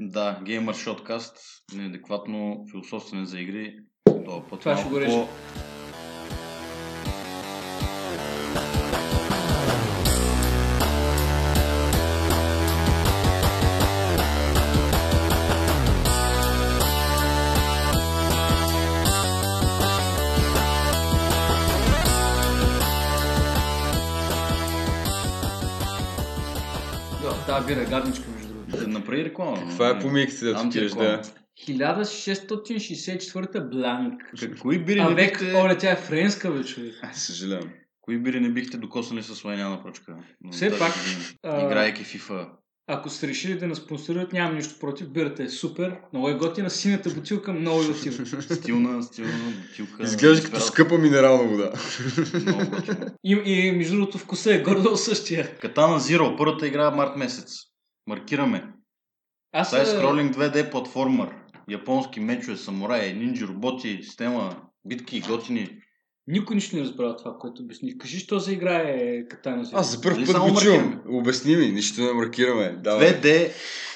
Да, Gamer Shotcast, неадекватно философстване за игри. Това, път Това ще го режем. по- бира е гадничка, направи реклама. Това е по микси да отидеш, да. 1664 бланк. Кои бири не Авек, бихте... оле, тя е френска, бе, човек. Съжалявам. Кои бири не бихте докоснали с лайняна пръчка? Все пак, а, Играйки FIFA. Ако сте решили да нас спонсорират, нямам нищо против. Бирата е супер. Много е готина. Синята бутилка много е отива. Стилна, стилна бутилка. Изглежда като скъпа минерална вода. Много. И, и между другото вкуса е горе същия. Катана Zero, първата игра е март месец. Маркираме. Аз Това е скролинг 2D платформер. Японски мечове, самураи, нинджи, роботи, система, битки, готини. никой нищо не разбра това, което обясних. Кажи, що за игра е Катана Zero? Аз за първ Нали път го чувам. Обясни ми, нищо не маркираме. Давай. 2D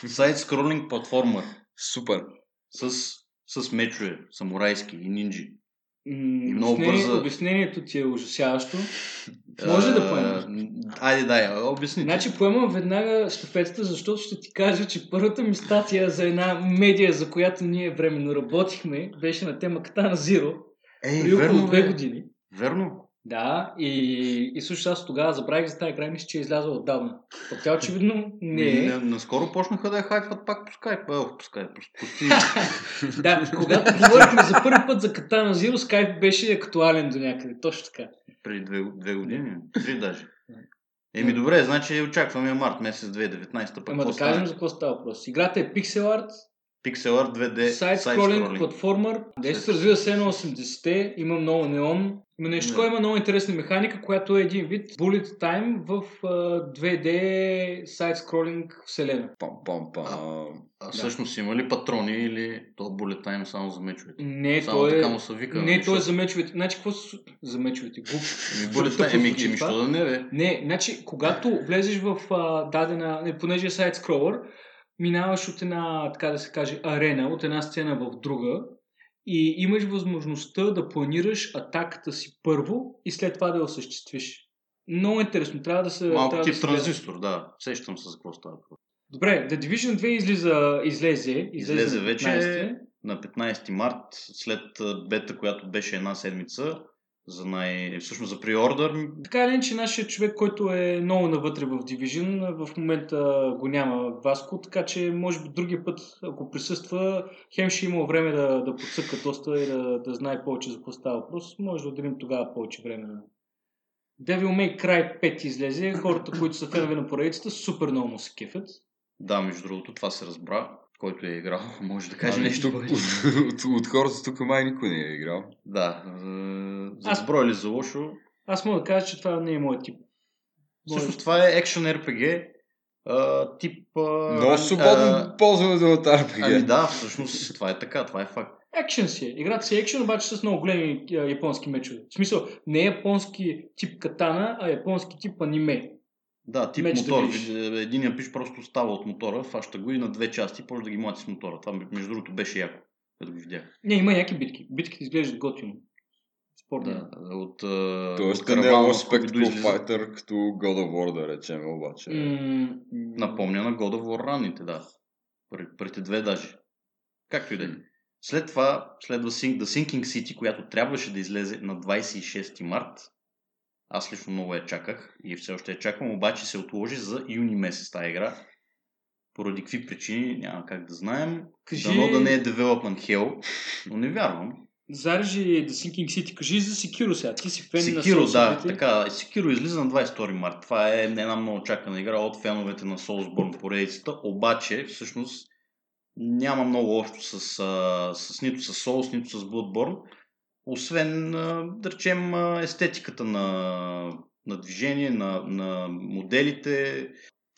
сайт скролинг платформер. Супер. С, с мечове, самурайски и нинджи. М, много обяснение- бърза. Обяснението ти е ужасяващо. Може да А, поемеш. Айде, дай, обясни. Значи поемам веднага щафетата, защото ще ти кажа, че първата ми статия за една медия, за която ние временно работихме, беше на тема Катана Zero. Ей, около верно, две години. Верно. Да, и, и всъщност аз тогава забравих за тази игра мисля, че е излязла отдавна. Пък тя очевидно не е. Наскоро почнаха да я хайпват пак по скайп. Ох, по скайп, по. Да, когато говорихме за първи път за Катана Zero, Skype беше актуален до някъде. Точно така. Преди две, две години. Три даже. Еми добре, значи очакваме март месец 2019. Пък Ама да кажем за какво става въпрос. Играта е Pixel Art, Pixel Art 2D сайт-скролинг, платформер. Действие се развива се на 80-те, има много неон. Има нещо, Да. такова, има много интересна механика, която е един вид bullet time в а, 2D сайт-скролинг вселена. Пам, пам, пам. А всъщност има ли патрони или то bullet time само за мечовете? Не, само то е... така му се вика. Не, то е за мечовете. Значи, какво са... За мечовете? Глуп. Еми, bullet time, еми, еми, що да не бе? Не, значи, когато влезеш в а, дадена, не, понеже е сайт скролър, минаваш от една, така да се каже, арена, от една сцена в друга и имаш възможността да планираш атаката си първо и след това да я осъществиш. Много интересно, трябва да се... Малко тип да се транзистор, да. Сещам се за какво става. Добре, The Division 2 излиза, излезе, излезе, Излезе на вече 15. на 15 март, след бета, която беше една седмица, за най... всъщност за преордър. Така или иначе, нашия човек, който е много навътре в Division, в момента го няма Васко, така че може би другия път, ако присъства, хем ще има време да, да подсъка доста и да, да знае повече за какво става въпрос. Може да отделим тогава повече време. на- Devil May Cry 5 излезе. Хората, които са фенове на поредицата, супер много му се кефят. Да, между другото, това се разбра. Който е играл, може да каже Ами, нещо. от, от, от хората тук май никой не е играл. Да, за Аз- добро или за лошо. Аз мога да кажа, че това не е моят тип. Всъщност това е екшен RPG, а, тип... А, Много а, свободно ползване на RPG. Ами да, всъщност това е така, това е факт. Екшен си е. Играта си е екшен, обаче с много големи а, японски мечове. В смисъл, не е японски тип катана, а японски тип аниме. Да, тип Меч да мотор. видиш. Единия пиш просто става от мотора, фаща го и на две части, може да ги млати с мотора. Това между другото беше яко, като го видях. Не, има някакви битки. Битките изглеждат готино. Спорно. Да, от, а, Тоест, от не е излиза. файтър, като God of War, да речем, обаче. Напомня на God of War ранните, да. Преди две даже. Както и да е. След това следва The Sinking City, която трябваше да излезе на 26 март. Аз лично много я чаках и все още я чакам, обаче се отложи за юни месец тази игра. Поради какви причини, няма как да знаем. Кажи- Дано да не е Development Hell, но не вярвам. Зарежи The Sinking City. Кажи за Sekiro сега. Ти си фен на Секиро, да, така. Секиро излиза на 22 март. Това е една много чакана игра от феновете на Soulsborne поредицата, обаче всъщност няма много общо с, а, с нито с Souls, нито с Bloodborne, освен, да речем, естетиката на, на движение, на, на моделите.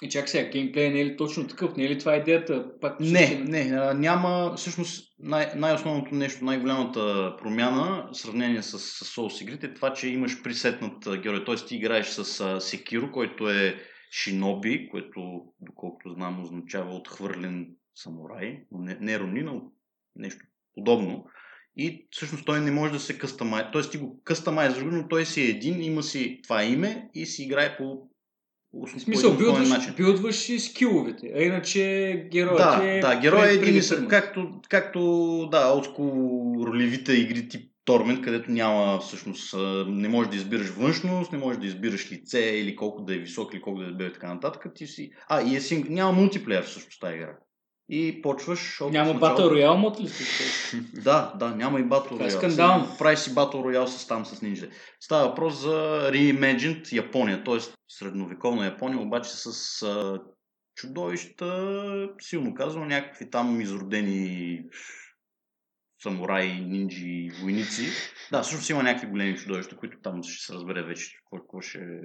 И чак сега, геймплей не е ли точно такъв? Не е ли това идеята? Пак Не, ще- не, няма, всъщност най- най-основното нещо, най-голямата промяна в сравнение с, с Souls игрите е това, че имаш присетнат герой. Т.е. ти играеш с Секиро, който е Шиноби, което, доколкото знам, означава отхвърлен самурай, но не, не Ронин, а нещо подобно. И всъщност той не може да се къстамайз. Тоест ти го къстамайзваш, но той си е един, има си това име и си играе по в смисъл, билдваш, билдваш и скиловете, а иначе героят да, е... Да, герой е един и както, както да, отско ролевите игри тип Тормент, където няма всъщност, не можеш да избираш външност, не можеш да избираш лице или колко да е висок или колко да е дебел и така нататък. Ти си... А, и е синг... няма мултиплеер всъщност тази игра. И почваш... Няма Battle Royale мод ли да, да, няма и Battle е Royale. скандално. Прави си Battle Royale с там с нинджа. Става въпрос за Reimagined Япония, т.е. средновековна Япония, обаче с а, чудовища, силно казвам, някакви там изродени самураи, нинджи, войници. Да, всъщност има някакви големи чудовища, които там ще се разбере вече какво, какво ще...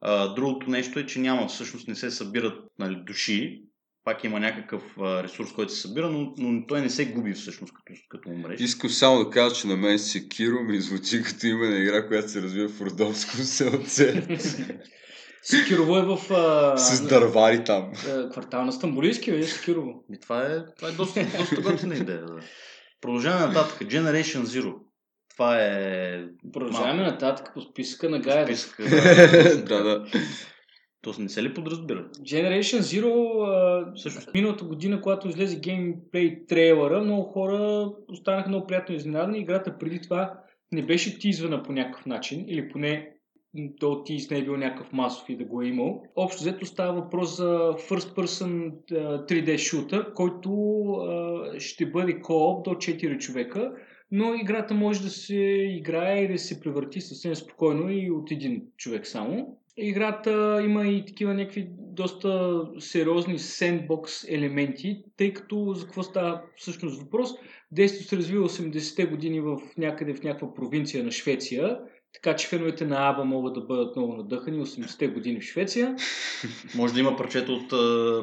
А, другото нещо е, че няма, всъщност не се събират нали, души, пак има някакъв ресурс, който се събира, но, но той не се губи всъщност, като, като умреш. Искам само да кажа, че на мен Секиро ми звучи като име на игра, която се развива в Родовско селце. Секирово е в... А, С дървари там. а, квартал на Стамбулийски, е Секирово. И това е, това е доста, доста готина идея. Да. Продължаваме нататък. Generation Zero. Това е... Продължаваме нататък по списъка на да, да, да. То не се ли подразбира? Generation Zero, а, миналата година, когато излезе геймплей трейлера, много хора останаха много приятно изненадани. Играта преди това не беше тизвана по някакъв начин, или поне то тиз не е бил някакъв масов и да го е имал. Общо взето става въпрос за First Person а, 3D шутър, който а, ще бъде кооп до 4 човека, но играта може да се играе и да се превърти съвсем спокойно и от един човек само. Играта има и такива някакви доста сериозни сендбокс елементи, тъй като за какво става всъщност въпрос? Действието се развива 80-те години в някъде в някаква провинция на Швеция, така че феновете на Аба могат да бъдат много надъхани 80-те години в Швеция. Може да има парчета от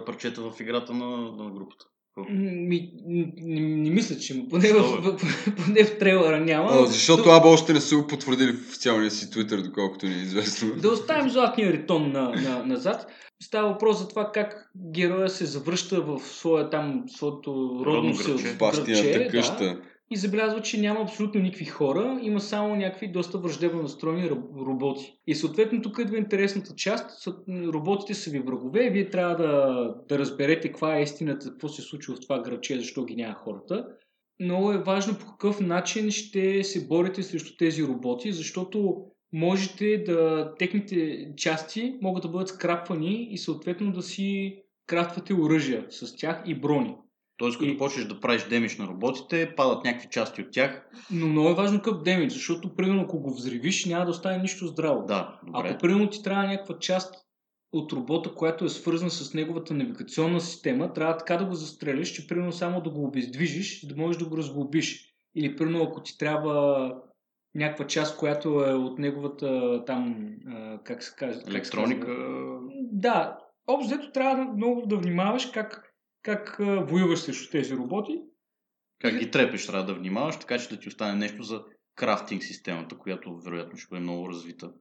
парчета в играта на, на групата. Ми, не, не мисля, че има. Поне в, в, поне в трейлера няма. А, защото Аба още не са го потвърдили в официалния си твитър, доколкото ни е известно. Да оставим златния ритон на, на, назад. Става въпрос за това как героя се завръща в своя там, своето родно Родно село. градче. Бащината да, къща. И забелязва, че няма абсолютно никакви хора, има само някакви доста враждебно настроени роб- роботи. И съответно тук идва интересната част. Роботите са ви врагове вие трябва да, да разберете каква е истината, какво се случва в това градче, защо ги няма хората. Много е важно по какъв начин ще се борите срещу тези роботи, защото можете да, техните части могат да бъдат скрапвани и съответно да си крафтвате оръжия с тях и брони. Тоест, като И- почнеш да правиш демидж на роботите, падат някакви части от тях. Но много е важно къп демидж, защото примерно ако го взривиш, няма да остане нищо здраво. Да, добре. Ако примерно ти трябва някаква част от робота, която е свързана с неговата навигационна система, трябва така да го застреляш, че примерно само да го обездвижиш, да можеш да го разглобиш. Или примерно ако ти трябва някаква част, която е от неговата там, как се казва? как се Електроника. казва? Да, общо трябва много да внимаваш как, как воюваш срещу тези роботи. Как ги трепеш, трябва да внимаваш, така че да ти остане нещо за крафтинг системата, която вероятно ще бъде много развита.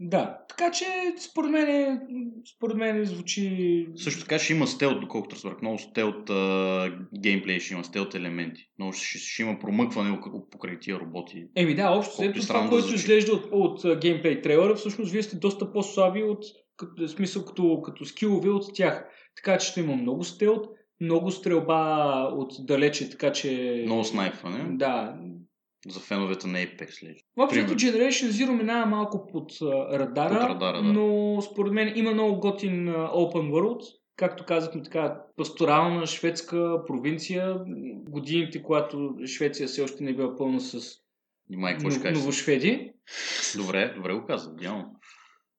Да, така че според мен, според мен звучи... Също така ще има стелт, доколкото разбрах. Много стелт а, геймплей ще има, стелт елементи. Много ще, ще има промъкване покрай тия роботи. Еми да, общо странно това, да което изглежда от, от а, геймплей трейлера, всъщност вие сте доста по-слаби от като, смисъл като, като скилове от тях. Така че ще има много стелт, много стрелба от далече, така че... Много снайпване. Да. За феновете на Apex Legends. Въобще Примерно. Generation Zero минава малко под радара, Под радара, да. но според мен има много готин Open World. Както казахме, така пасторална шведска провинция. Годините, когато Швеция все още не е била пълна с май, ще нов- новошведи. Добре, добре го каза, идеално.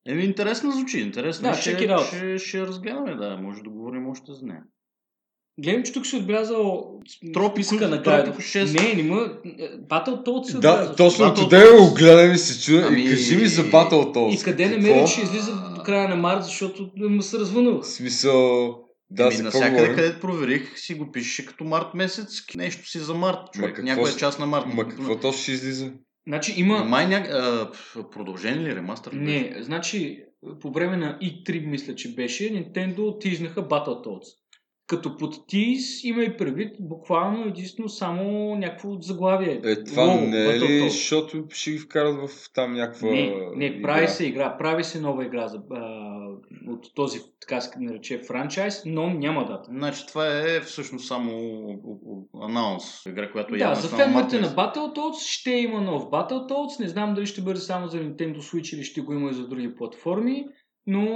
Еми, интересно звучи, интересно. Да, ще, out. ще, ще разгледаме, да, може да говорим още за нея. Гледам, че тук си отбелязал списъка на. 6. Не, не му... Battletoads си Да, точно гледам и се чуя. Ами- И кажи ми за Battletoads. И къде намери, че излиза до края на март, защото му се развънува. В смисъл... Да, какво навсякъде, където проверих, си го пишеше като март месец, нещо си за март, човек. какво Някоя с- част на март. Ма какво точно ще излиза? Значи Има... има... Май ня... а, продължение ли, ремастър? ли беше? Не, значи по време на E3 мисля, че беше, Nintendo тизнаха Battletoads. Като под тиз има и предвид буквално единствено само някакво заглавие. Е, това Лого, не е ли, защото ще ги вкарат в там някаква Не, не, прави игра? се игра, прави се нова игра за, а, от този, така се нарече, франчайз, но няма дата. Значи това е всъщност само анаунс, игра, която е Да, за феновете на месец. Battletoads ще има нов Battletoads. Не знам дали ще бъде само за Nintendo Switch или ще го има и за други платформи, но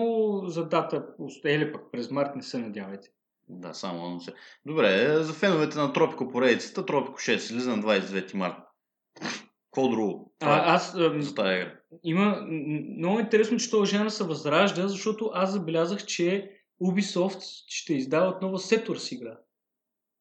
за дата, или пък през март не се надявайте. Да, само анонс. Добре, за феновете на Тропико поредицата, Тропико 6 излиза на 29 марта. Какво друго? А, аз ам, за тази игра. има много интересно, че този жанр се възражда, защото аз забелязах, че Ubisoft ще издават нова Settlers игра.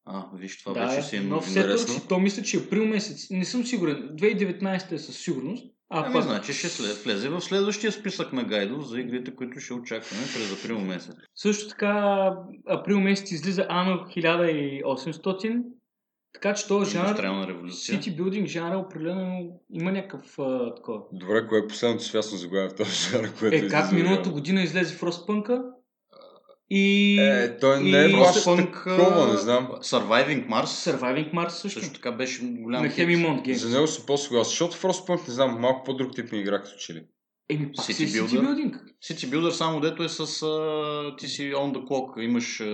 А, виж, това да, вече си е нов интересно. И то мисля, че април месец. Не съм сигурен. 2019 е със сигурност. А Ами, пак значи ще след, влезе в следващия списък на гайдов за игрите, които ще очакваме през април месец. Също така, април месец излиза Ано 1800, така че този жанр. City Building жанр определено има някакъв а, такова. Добре, кое е последното свясно заглавие в този жанр, което Е, как излиза миналата година излезе Frostpunk и... Е, той не и е баш Frostpunk, такова, не знам. Surviving Mars Surviving Mars също. също така беше голям на хит. Hemimont Games. За него съм по-съгласен, защото Frostpunk, не знам, малко по-друг тип на игра като че ли. Еми, пак City си е City Builder. Building. City Builder само дето е с... А, ти си on the clock, имаш а,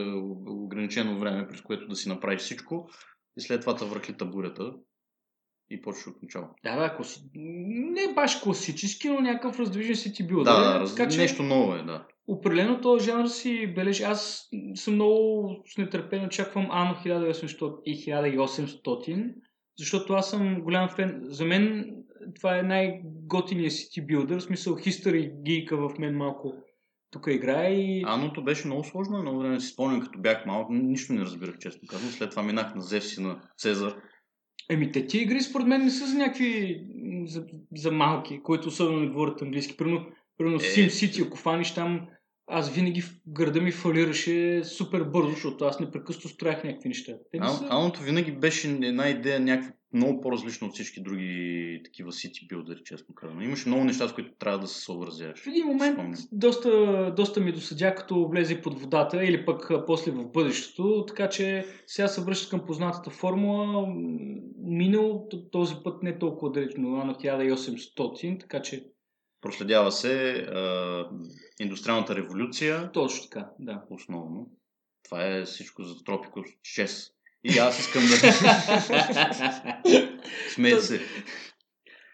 ограничено време, през което да си направиш всичко и след това те върхлита бурята и почваш от начало. Да, да, класи... не баш класически, но някакъв раздвижен City Builder. Да, да, раз... така че нещо ново е, да. Определено този жанр си бележи. Аз съм много с нетърпение очаквам Ано 1800 и 1800, защото аз съм голям фен. За мен това е най-готиният City Builder, в смисъл History гийка в мен малко тук играе и... Аното беше много сложно, едно време си спомням, като бях малък, нищо не разбирах, често казвам. След това минах на Зевс и на Цезар. Еми, те ти игри според мен не са за някакви за, за малки, които особено не говорят английски. Примерно, примерно Е. Sim City, ако фаниш там, аз винаги в града ми фалираше супер бързо, защото аз непрекъснато строях някакви неща. Те не А, са... Аното винаги беше една идея, някаква много по-различна от всички други такива City билдери, честно казвам. Имаше много неща, с които трябва да се съобразяваш. В един момент Спомням. доста, доста ми досъдя, като влезе под водата или пък после в бъдещето, така че сега се връща към познатата формула. Минал този път не толкова далечно, на 1800, така че Проследява се а, индустриалната революция, точно така, да. основно. Това е всичко за Тропико 6. И аз искам да... Смеете се.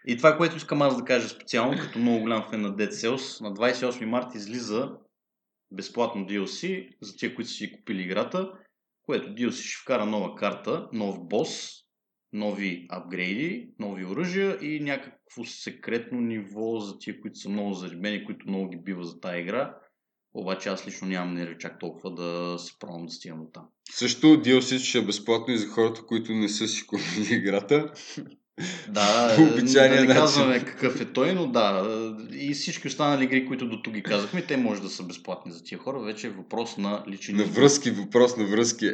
И това, което искам аз да кажа специално, като много голям фен на Dead Cells, на 28 марта излиза безплатно DLC за тия, които са си купили играта, което DLC ще вкара нова карта, нов бос, нови апгрейди, нови оръжия и някакво секретно ниво за тия, които са много зарибени, които много ги бива за тази игра. Обаче аз лично нямам нерви чак толкова да се пробвам да стигам там. Също DLC ще е безплатно и за хората, които не са си купили играта. Да, По обичайния да не начин. казваме какъв е той, но да. И всички останали игри, които до тук ги казахме, те може да са безплатни за тия хора. Вече е въпрос на личен На връзки, въпрос на връзки.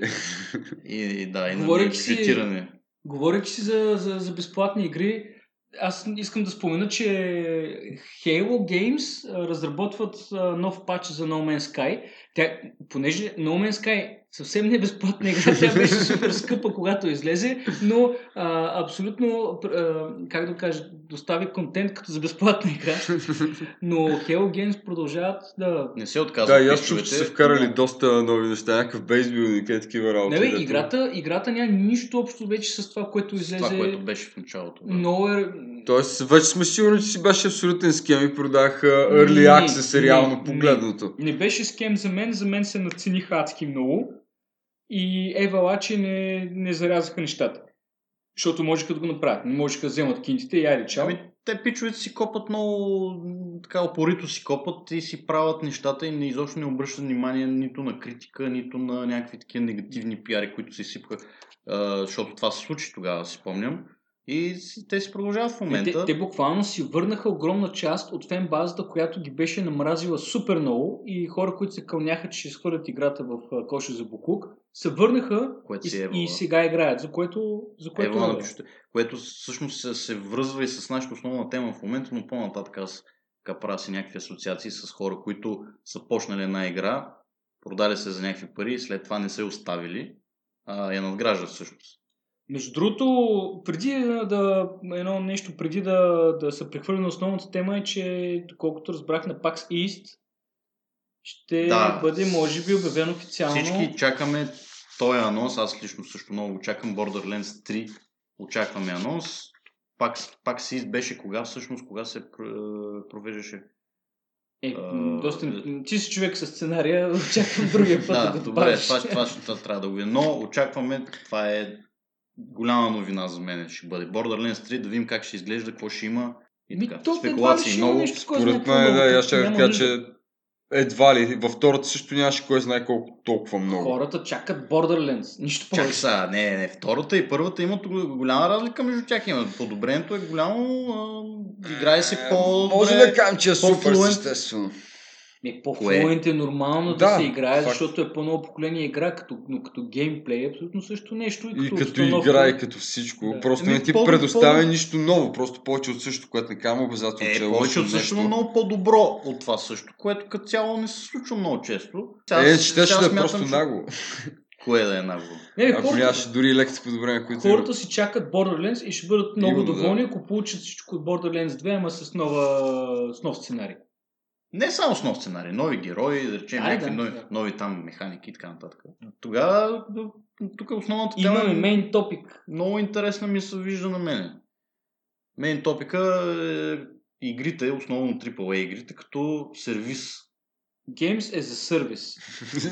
И, и да, и на Говорейки си- бюджетиране. Говорейки си за, за, за безплатни игри, аз искам да спомена, че Halo Games разработват нов патч за No Man's Sky. Тя, понеже No Man's Sky съвсем не е безплатна игра, тя беше супер скъпа, когато излезе, но а, абсолютно, а, как да кажа, достави контент като за безплатна игра. Но Halo Games продължават да... Не се отказва. Да, и аз чух, че са вкарали доста нови неща, някакъв бейсбилдинг и такива работи. Не, бе, играта, играта няма нищо общо вече с това, което излезе. Това, което беше в началото. Да. Много е... Тоест, вече сме сигурни, че си беше абсолютен схем и продаха Не, Early Access, не, реално не. погледното. Не беше скем за мен, за мен се нацениха адски много и Евалачи не, не зарязаха нещата. Защото можеха да го направят. Не можеха да вземат кинтите и айде чао. Ами, те пичовете си копат много така опорито си копат и си правят нещата и не изобщо не обръщат внимание нито на критика, нито на някакви такива негативни пиари, които се сипаха, а, защото това се случи тогава, си спомням. И те си продължават в Е, момента. те, те буквално си върнаха огромна част от фен базата, която ги беше намразила супер много и хора, които се кълняха, че ще схвърлят играта в коша за буклук, се върнаха Което и, е и сега играят, за което, за което е. напишете, което всъщност се, се връзва и с нашата основна тема в момента, но по-нататък аз правя си някакви асоциации с хора, които са почнали една игра продали се за някакви пари и след това не са оставили, а я надграждат всъщност. Между другото, преди да, да едно нещо, преди да, да се прехвърли на основната тема е, че доколкото разбрах на PAX East, ще Да. бъде, може би, обявен официално. Всички чакаме този анонс, аз лично също много го чакам, Borderlands 3 очакваме анонс. Пак, пак си беше кога всъщност, кога се пр- провеждаше? Е, А, доста... Ти си човек с сценария, очаквам другия път да, Да, добре, добавиш. това, това, ще трябва да го видя. Но очакваме, това е голяма новина за мен ще бъде. Borderlands 3, да видим как ще изглежда, какво ще има. И Ми, така. то едва Спекулации ще има много. нещо, Според мен, да, аз ще кажа, че едва ли. Във втората също нямаше кой знае колко толкова много. Хората чакат Borderlands, нищо Чак повече. сега, не, не, втората и първата имат голяма разлика между тях. Има. Подобрението е голямо, а, играе се Е, по Може да кажем, че е супер, естествено. Ми, по-флуент е нормално да, Да, се играе, факт. защото е по-ново поколение игра, като, но като геймплей е абсолютно също нещо. И И като, като обстановка. игра, и като всичко. Да. Просто Еми, не ти по- предоставя по- нищо ново, просто повече от същото, което не казвам обязателно, че Е, е повече лошо от също, нещо. много по-добро от това също, което като цяло не се случва много често. Сега- Е, че ще сега да е просто че- нагло. Кое да е нагло? Не, бе, Ако хората, нямаше дори лекция подобрение, които хората си чакат Borderlands и ще бъдат много Именно, да. доволни, ако получат всичко от Borderlands 2, ама с, нова, с нов сценарий. Не само с нов сценарий, нови герои, да речем, някакви да, нови, да. нови там механики и така нататък. Тогава, тук е основната тема. Имаме мейн топик. Много интересна ми се вижда на мене. Мейн топика е игрите, основно AAA игрите, като сервис. Games as a Service.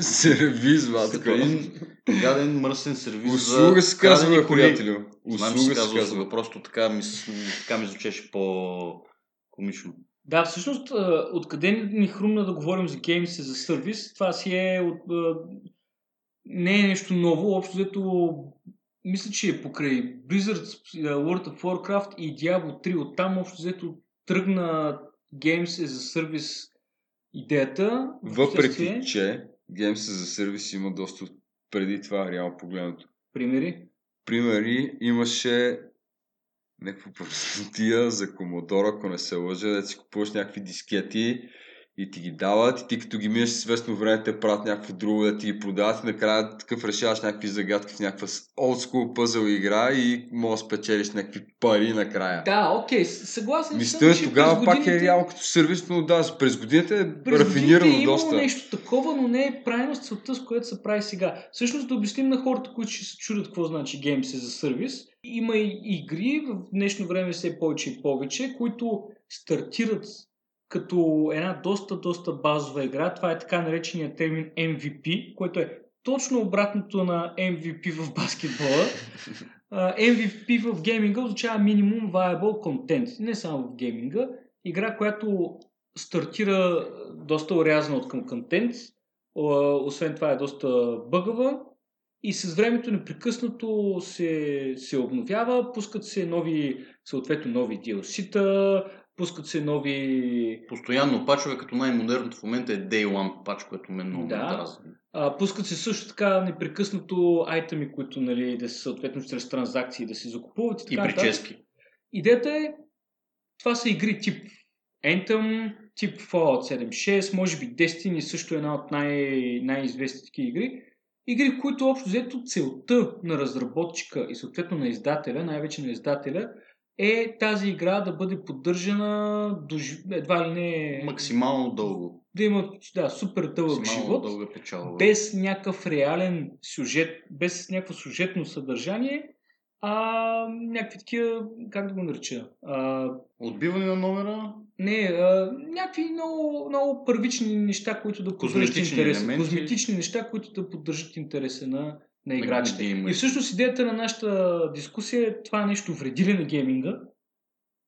Сервиз, Като батко. един гаден мръсен сервис Услуга се казва, приятелю. Услуга се казва просто така ми, така ми звучеше по-комично. Да, всъщност, откъде ни хрумна да говорим за Games as a Service, това си е от, не е нещо ново, общо взето мисля, че е покрай Blizzard, World of Warcraft и Diablo 3, оттам общо взето тръгна Games as a Service идеята. Въпреки, че Games за сервис има доста преди това, реално погледнато. Примери. Примери имаше някаква простотия за Commodore, ако не се лъжа, да си купуваш някакви дискети и ти ги дават и ти като ги минеш известно време те правят някакво друго да ти ги продават и накрая такъв решаваш някакви загадки в някаква school пъзъл игра и можеш да спечелиш някакви пари накрая. Да, окей, съгласен съм, Мисля, че тогава пак е годините- реално като сервис, но да, през годините е През рафинирано годините е доста. нещо такова, но не е правилно с целта, с което се прави сега. Всъщност да обясним на хората, които ще се чудят какво значи Games е за сервис. Има и игри в днешно време все повече и повече, които стартират като една доста, доста базова игра. Това е така наречения термин MVP, което е точно обратното на MVP в баскетбола. MVP в гейминга означава Minimum Viable Content. Не само в гейминга. Игра, която стартира доста урязана от към контент. Освен това е доста бъгава. И с времето непрекъснато се, се обновява, пускат се нови, съответно нови DLC-та, пускат се нови Постоянно пачове, като най-модерното в момента е Day One пач, което мен много Да. ме дразни. А, пускат се също така непрекъснато айтеми, които нали, да са съответно чрез транзакции да се закупуват и И така нататък. прически. Идеята е, това са игри тип Anthem, тип Fallout 76, може би Destiny също е една от най- най-известните такива игри. Игри, които общо взето целта на разработчика и съответно на издателя, най-вече на издателя, е тази игра да бъде поддържана до, едва ли не... Максимално дълго. Да има да, супер дълъг живот дълга печалба. без някакъв реален сюжет, без някакво сюжетно съдържание, а някакви такива, как да го нареча, а, Отбиване на номера, не, а, някакви много, много първични неща, които да поддържат интереса. елементи. Козметични неща, които да поддържат интереса на, на играчите. геймерите. И всъщност идеята на нашата дискусия е това нещо вреди ли на гейминга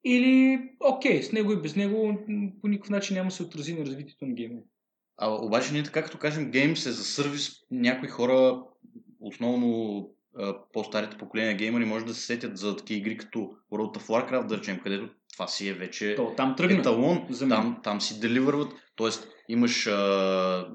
или окей, с него и без него по никакъв начин няма се отрази на развитието на гейминга. А обаче ние така като кажем Games е за сервис, някои хора, основно по-старите поколения геймери, може да се сетят за такива игри като World of Warcraft, да речем, където това си е вече То, там тръгна. еталон, там, там си деливърват, т.е. имаш а,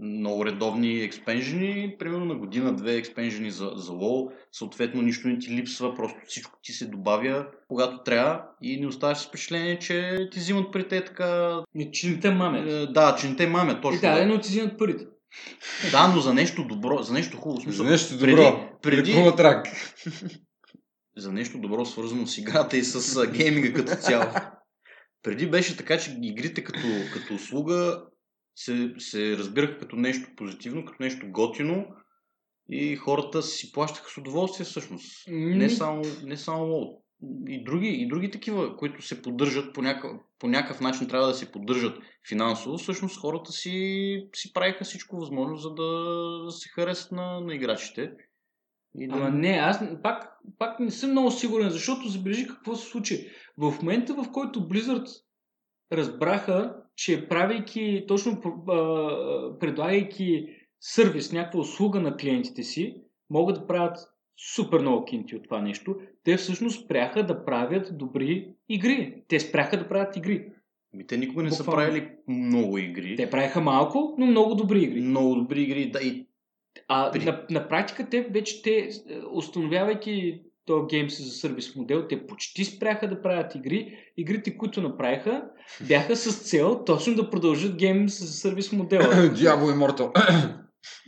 много редовни експенжени, примерно на година-две експенжени за, за WoW, съответно нищо не ти липсва, просто всичко ти се добавя когато трябва и не оставаш с впечатление, че ти взимат при те така... Не, че не те мамят. Е, да, че не те мамят, точно. И да, но ти взимат парите. Да, но за нещо добро, за нещо хубаво. в За Смисъл, нещо преди- добро. преди- Лекува трак. за нещо добро свързано с играта и с гейминга като цяло. Преди беше така, че игрите като, като услуга се, се разбираха като нещо позитивно, като нещо готино и хората си плащаха с удоволствие всъщност. Не само, не само и други, и други такива, които се поддържат по някакъв, по някакъв начин трябва да се поддържат финансово, всъщност хората си, си правиха всичко възможно, за да се харесат на, на играчите. И да... Ама не, аз пак, пак не съм много сигурен, защото забележи какво се случи. В момента, в който Blizzard разбраха, че правейки, точно предлагайки сервис, някаква услуга на клиентите си, могат да правят супер много кинти от това нещо, те всъщност спряха да правят добри игри. Те спряха да правят игри. Ами те никога не са Буквално. правили много игри. Те правиха малко, но много добри игри. Много добри игри, да, и А При- на, на практика те вече те, е, установявайки този Games за сервис модел, те почти спряха да правят игри. Игрите, които направиха, бяха с цел точно да продължат Games за сервис модела. Дявол Immortal.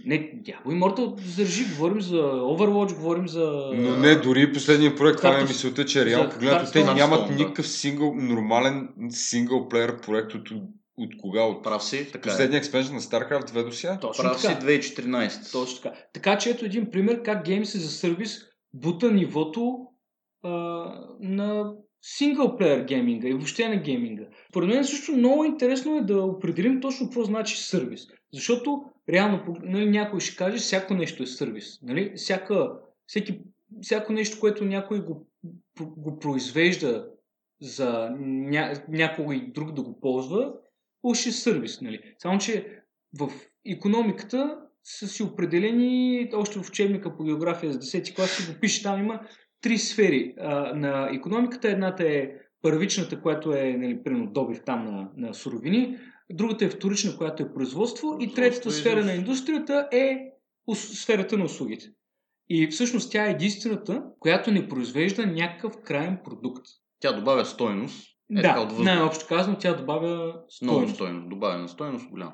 Не, дявол Immortal държи, говорим за Overwatch, говорим за... Но не, дори последния проект, това ми е мисълта, че реално за погледнато те нямат никакъв сингъл, нормален сингъл плеер проект от, от кога? От прав си, така е. последния експеншн на StarCraft 2 до сега? Точно Прав си така. 2014. Точно така. Така че ето един пример как Games за сервис бута нивото а, на синглплеер гейминга и въобще на гейминга. Според мен също много интересно е да определим точно какво значи сервис. Защото реално нали, някой ще каже, всяко нещо е сервис. Нали? Всяка, всеки, всяко нещо, което някой го, го произвежда за ня, някой друг да го ползва, уж е сервис. Нали? Само, че в економиката са си определени, още в учебника по география за 10 клас си го пише, там има три сфери а, на економиката. Едната е първичната, която е, нали, примерно, добив там на, на суровини, другата е вторична, която е производство, и третата сфера на индустрията е сферата на услугите. И всъщност тя е единствената, която не произвежда някакъв крайен продукт. Тя добавя стойност. Е, да, най-общо казано, тя добавя Много стойност. стойност. Добавена стойност голяма.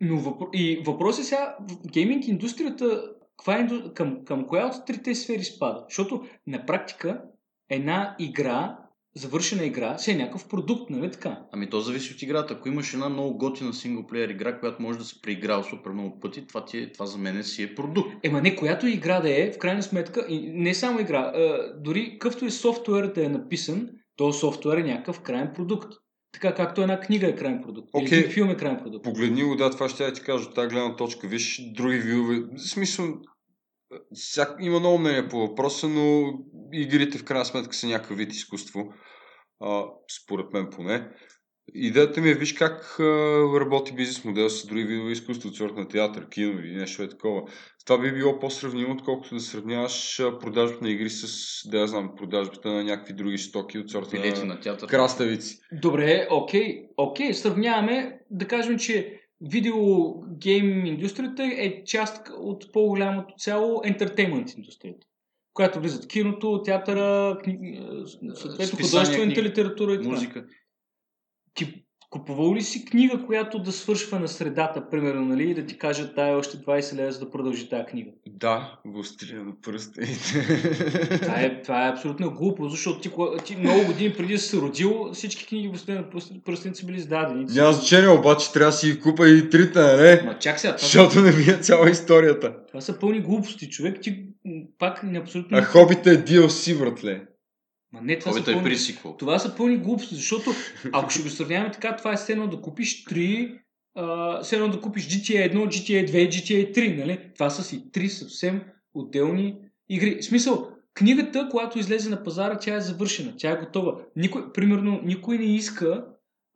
Но въпро... и въпросът е сега, гейминг индустрията, каква е инду... към, към коя от трите сфери спада? Защото на практика една игра, завършена игра, си е някакъв продукт, нали така? Ами то зависи от играта. Ако имаш една много готина синглплеер игра, която може да се преиграва супер много пъти, това, ти е, това за мен си е продукт. Ема не, която игра да е, в крайна сметка, и не само игра, а, дори къвто и софтуер да е написан, то софтуер е някакъв крайен продукт. Така както една книга е крайен продукт. Окей. един филм е крайен продукт. Погледни го, да, това ще я ти кажа от тази гледна точка. Виж други вилове. В смисъл, всяк... има много мнение по въпроса, но игрите в крайна сметка са някакъв вид изкуство. А, според мен поне. Идеята ми е, виж как а, работи бизнес модел с други видове изкуство, от на театър, кино или нещо е такова. Това би било по-сравнимо, отколкото да сравняваш продажбата на игри с, да я знам, продажбата на някакви други стоки от сорта Билети на на театър. краставици. Добре, окей, окей, сравняваме, да кажем, че видеогейм индустрията е част от по-голямото цяло ентертеймент индустрията, която влизат киното, театъра, кни... съответно художествената литература и така. Музика. Ти купувал ли си книга, която да свършва на средата, примерно, нали, и да ти кажат, дай още 20 лева, за да продължи тази книга? Да, го стрия на пръста. Това е, това е абсолютно глупо, защото ти, ти много години преди да си се родил, всички книги в на пръстеници са били издадени. Няма значение, обаче трябва да си ги купа и трите, нали? Ма чак сега, това, Защото не ми е цяла историята. това са пълни глупости, човек. Ти пак не абсолютно... А хобите е DLC, братле. Ма не, това са, е пълни... присиквал. това са пълни глупости, защото ако ще го сравняваме така, това е все едно да купиш 3, а, все едно да купиш GTA 1, GTA 2, GTA 3, нали? Това са си три съвсем отделни игри. В смисъл, книгата, когато излезе на пазара, тя е завършена, тя е готова. Никой, примерно, никой не иска,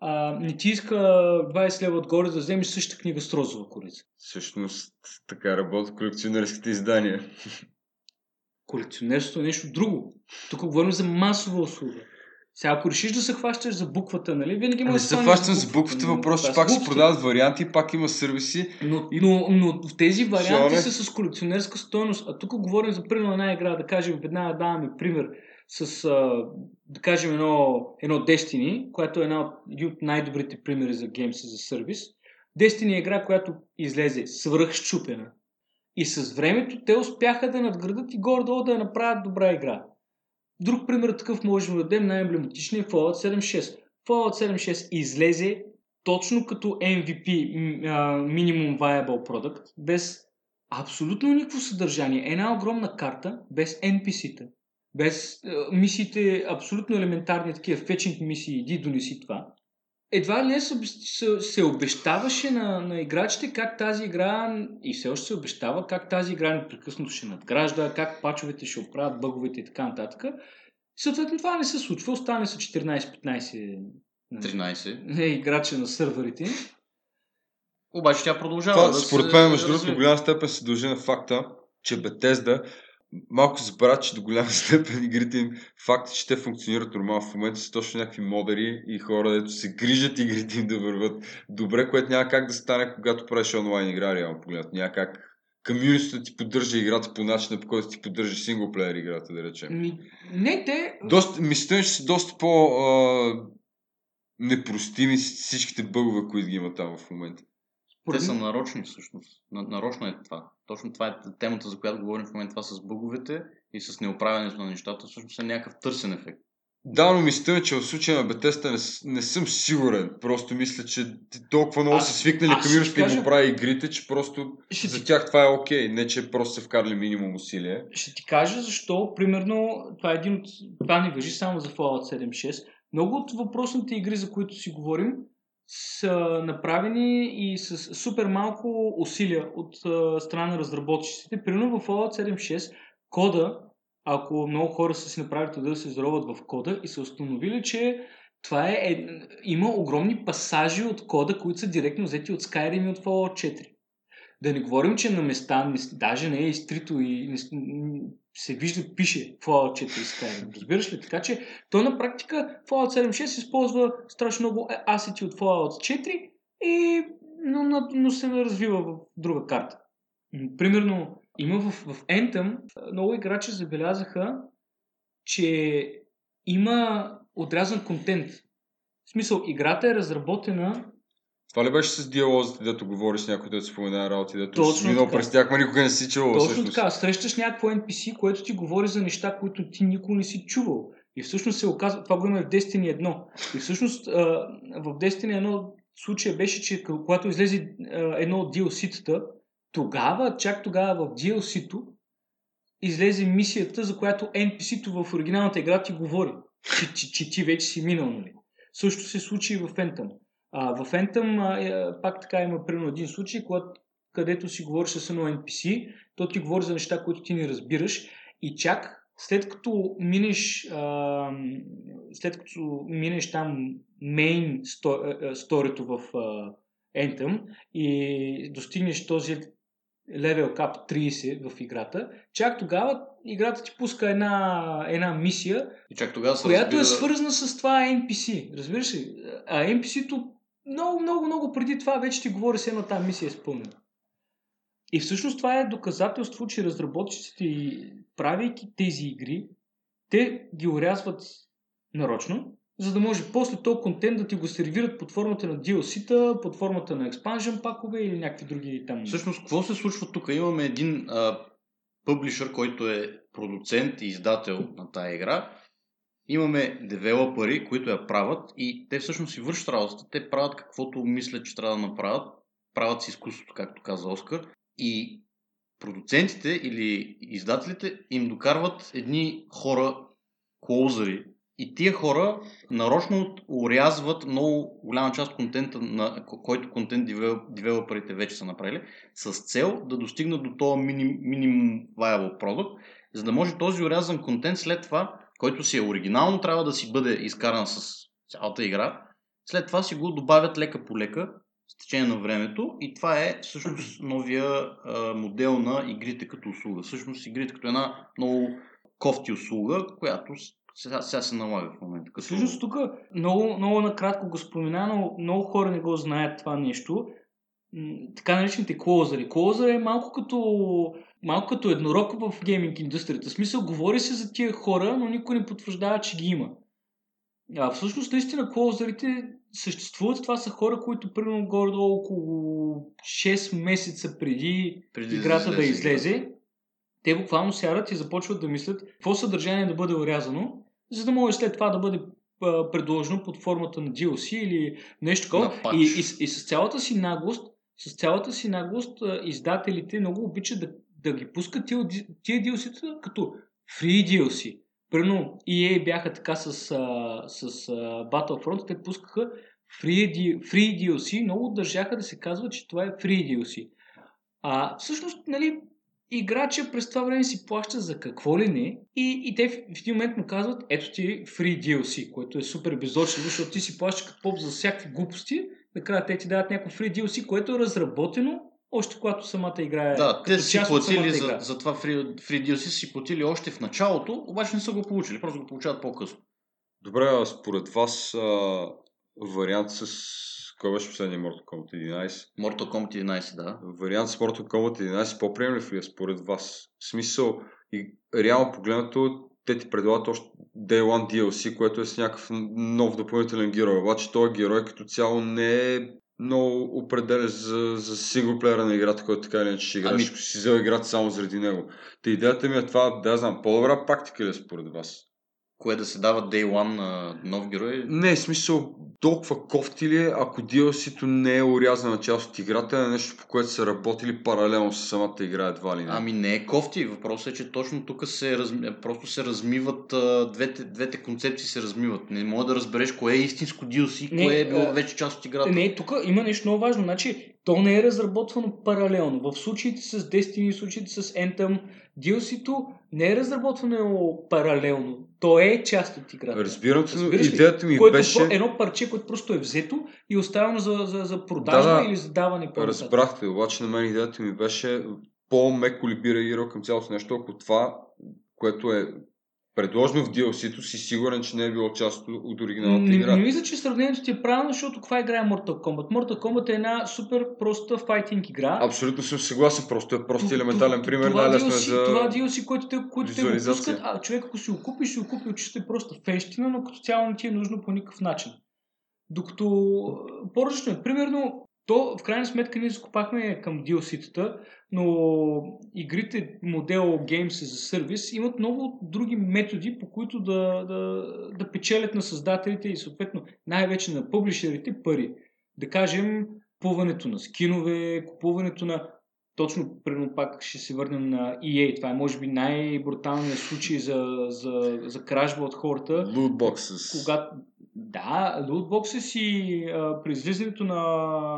а, не ти иска 20 лева отгоре да вземеш същата книга с розова корица. Всъщност, така работят колекционерските издания. Колекционерството е нещо друго. Тук говорим за масова услуга. Сега, ако решиш да се хващаш за буквата, нали, винаги Ами можеш се да хващам за буквата, нали? въпрос, че Това са пак се продават варианти, пак има сервиси. Но, но, но в тези варианти Жоне? са с колекционерска стоеност. А тук говорим за примерно една игра, да кажем, веднага даваме пример с, а, да кажем, едно, едно Destiny, което е една от, от най-добрите примери за геймс за сервис. Destiny е игра, която излезе свръхщупена. И с времето те успяха да надградат и горе-долу да я направят добра игра. Друг пример такъв можем да дадем най-емблематичния Fallout 76. Fallout 76 излезе точно като MVP, Minimum Viable Product, без абсолютно никакво съдържание. Една огромна карта без NPC-та. Без е, мисиите, абсолютно елементарни такива фетчинг мисии, иди донеси това. Едва ли не се, се, се обещаваше на, на играчите как тази игра, и все още се обещава, как тази игра непрекъснато ще надгражда, как пачовете ще оправят бъговете и така нататък. Съответно това не се случва, остане са 14-15 13. е, играчи на сървърите. Обаче тя продължава Това, да според мен, между другото, до голяма степен се дължи на факта, че Bethesda малко забравя, че до голяма степен игрите им, факт, че те функционират нормално в момента са точно някакви модери и хора, дето се грижат игрите им да върват добре, което няма как да стане, когато правиш онлайн игра, реално погледнат. Няма как комьюнитито ти поддържа играта по начина, по който ти поддържаш синглплеер играта, да речем. Ми, не, те... Доста, мисля, че са доста по а, непростими всичките бъгове, които ги има там в момента. Те са нарочни всъщност. На- Нарочно е това. Точно това е темата, за която говорим в момента. Това с бъговете и с неуправянето на нещата. Всъщност е някакъв търсен ефект. Да, но мисля, ми, че в случая на Бетеста не, не съм сигурен. Просто мисля, че толкова много Аз- са свикнали комьюнити ти да го прави игрите, че просто Ще за ти- тях това е окей. Не, че просто са вкарали минимум усилие. Ще ти кажа защо, примерно, това е един от... Това не въжи само за Fallout 76. Много от въпросните игри, за които си говорим, са направени и с супер малко усилия от страна на разработчиците. Примерно в Fallout 76 кода, ако много хора са си направили да се зароват в кода и са установили, че това е, е, има огромни пасажи от кода, които са директно взети от Skyrim и от Fallout 4. Да не говорим, че на места даже не е изтрито и се вижда, пише Fallout 4 и Skyrim. Разбираш ли? Така че той на практика Fallout 76 използва страшно много е, асети от Fallout 4 и, но, но, но се развива в друга карта. Примерно, има в, в Anthem, много играчи забелязаха, че има отрязан контент. В смисъл, играта е разработена Това ли беше с диалозите, дето говориш с някой, дето спомена работи, дето Точно си минал през тях, ма никога не си чувал. Точно всъщност. така, срещаш някакво NPC, което ти говори за неща, които ти никога не си чувал. И всъщност се оказва, това го има в Destiny 1. И всъщност в Destiny 1 случая беше, че когато излезе едно от DLC-тата, тогава, чак тогава в DLC-то, излезе мисията, за която NPC-то в оригиналната игра ти говори, че, че, че ти вече си минал, нали? Също се случи и в Anthem. А, в Anthem а, е, пак така има примерно един случай, когато, където си говориш с едно NPC, то ти говори за неща, които ти не разбираш и чак след като минеш, а, след като минеш там мейн сторито в а, Anthem и достигнеш този левел кап 30 в играта, чак тогава играта ти пуска една, една мисия, И чак тогава която е разбира- свързана с това NPC. Разбираш ли? А NPC-то много, много, много преди това вече ти говори с една тази мисия е изпълнена. И всъщност това е доказателство, че разработчиците, правейки тези игри, те ги урязват нарочно, за да може после този контент да ти го сервират под формата на DLC-та, под формата на expansion пакове или някакви други там. Всъщност, какво се случва тук? Имаме един а, публишър, който е продуцент и издател на тая игра. Имаме девелопери, които я правят и те всъщност си вършат работата. Те правят каквото мислят, че трябва да направят. Правят си изкуството, както каза Оскар. И продуцентите или издателите им докарват едни хора, клоузъри. И тия хора нарочно урязват много голяма част от контента, на който контент девел- девелоперите вече са направили, с цел да достигнат до този миним, минимум viable product, за да може този урязан контент след това, който си е оригинално, трябва да си бъде изкаран с цялата игра, след това си го добавят лека по лека с течение на времето и това е всъщност новия а, модел на игрите като услуга. Всъщност игрите като една много кофти услуга, която сега, сега се налага в момента. Като... Всъщност тук много, много накратко го спомена, но много хора не го знаят това нещо. Така наречените клоузъри. Клоузър е малко като, малко като еднорог в гейминг индустрията. В смисъл, говори се за тия хора, но никой не потвърждава, че ги има. А всъщност, наистина, клоузърите съществуват. Това са хора, които примерно горе-долу около 6 месеца преди, Преди играта да излезе излезе, те буквално сядат и започват да мислят какво съдържание да бъде урязано, за да може след това да бъде предложено под формата на DLC или нещо такова. И, и, и с цялата си наглост, с цялата си наглост, издателите много обичат да, да ги пускат тия, DLC-та като free DLC. Примерно EA бяха така с, с а, Battlefront, те пускаха free, free DLC, много държаха да се казва, че това е free DLC. А всъщност, нали, играча през това време си плаща за какво ли не и, и те в, в един момент му казват, ето ти е free DLC, което е супер безочливо, защото ти си плащаш като поп за всякакви глупости, накрая те ти дават някакво free DLC, което е разработено още когато самата игра е Да, те си платили за, за това free, free DLC, си платили още в началото, обаче не са го получили, просто го получават по-късно. Добре, а според вас а, вариант с... Кой беше последния Mortal Kombat 11? Mortal Kombat 11, да. Вариант с Mortal Kombat 11 по-приемлив ли е според вас? В смисъл, и реално погледнато, те ти предлагат още Day One DLC, което е с някакъв нов допълнителен герой. Обаче този герой като цяло не е много определящ за, за синглплеера на играта, който така или иначе ще играеш, Ами- си взел играта само заради него. Та идеята ми е това, да знам, по-добра практика ли е според вас? Кое да се дава Day One на нов герой? Не, в смисъл, толкова кофти ли е, ако DLC-то не е урязана част от играта, е нещо по което са работили паралелно с самата игра едва ли не. Ами не е кофти. Въпросът е, че точно тук се разми... просто се размиват, двете, двете концепции се размиват. Не мога да разбереш кое е истинско DLC, Не, кое е било вече част от играта. Не, тук има нещо много важно. Значи, то не е разработвано паралелно. В случаите с Destiny, в случаите с Anthem, DLC-то не е разработвано паралелно. То е част от играта. Разбирам но ли? идеята ми което беше... е про- едно парче, което просто е взето и оставено за, за, за продажба Да, или за даване по Разбрахте, обаче на мен идеята ми беше по-меко ли би реагирал към цялото нещо, ако това, което е предложено в DLC-то, си сигурен, че не е било част от, оригиналната игра. не мисля, че сравнението ти е правилно, защото каква игра е Mortal Kombat? Mortal Kombat е една супер проста файтинг игра. Абсолютно съм съгласен, просто е прост елементален пример, това най-лесно е DLC, за... Това DLC, който те, който те го пускат, а човек ако си го купи, ще го купи от чисто и просто фенщина, но като цяло не ти е нужно по никакъв начин. Докато по-различно е. Примерно, то в крайна сметка ние закупахме към DLC-тата, но игрите модел Games за сервис имат много други методи, по които да, да, да печелят на създателите и съответно най-вече на публишерите пари. Да кажем, купуването на скинове, купуването на точно, примерно пак ще се върнем на EA. Това е може би най-бруталният случай за, за, за кражба от хората. Loot boxes. Когато, да, лутбокса си а, при излизането на,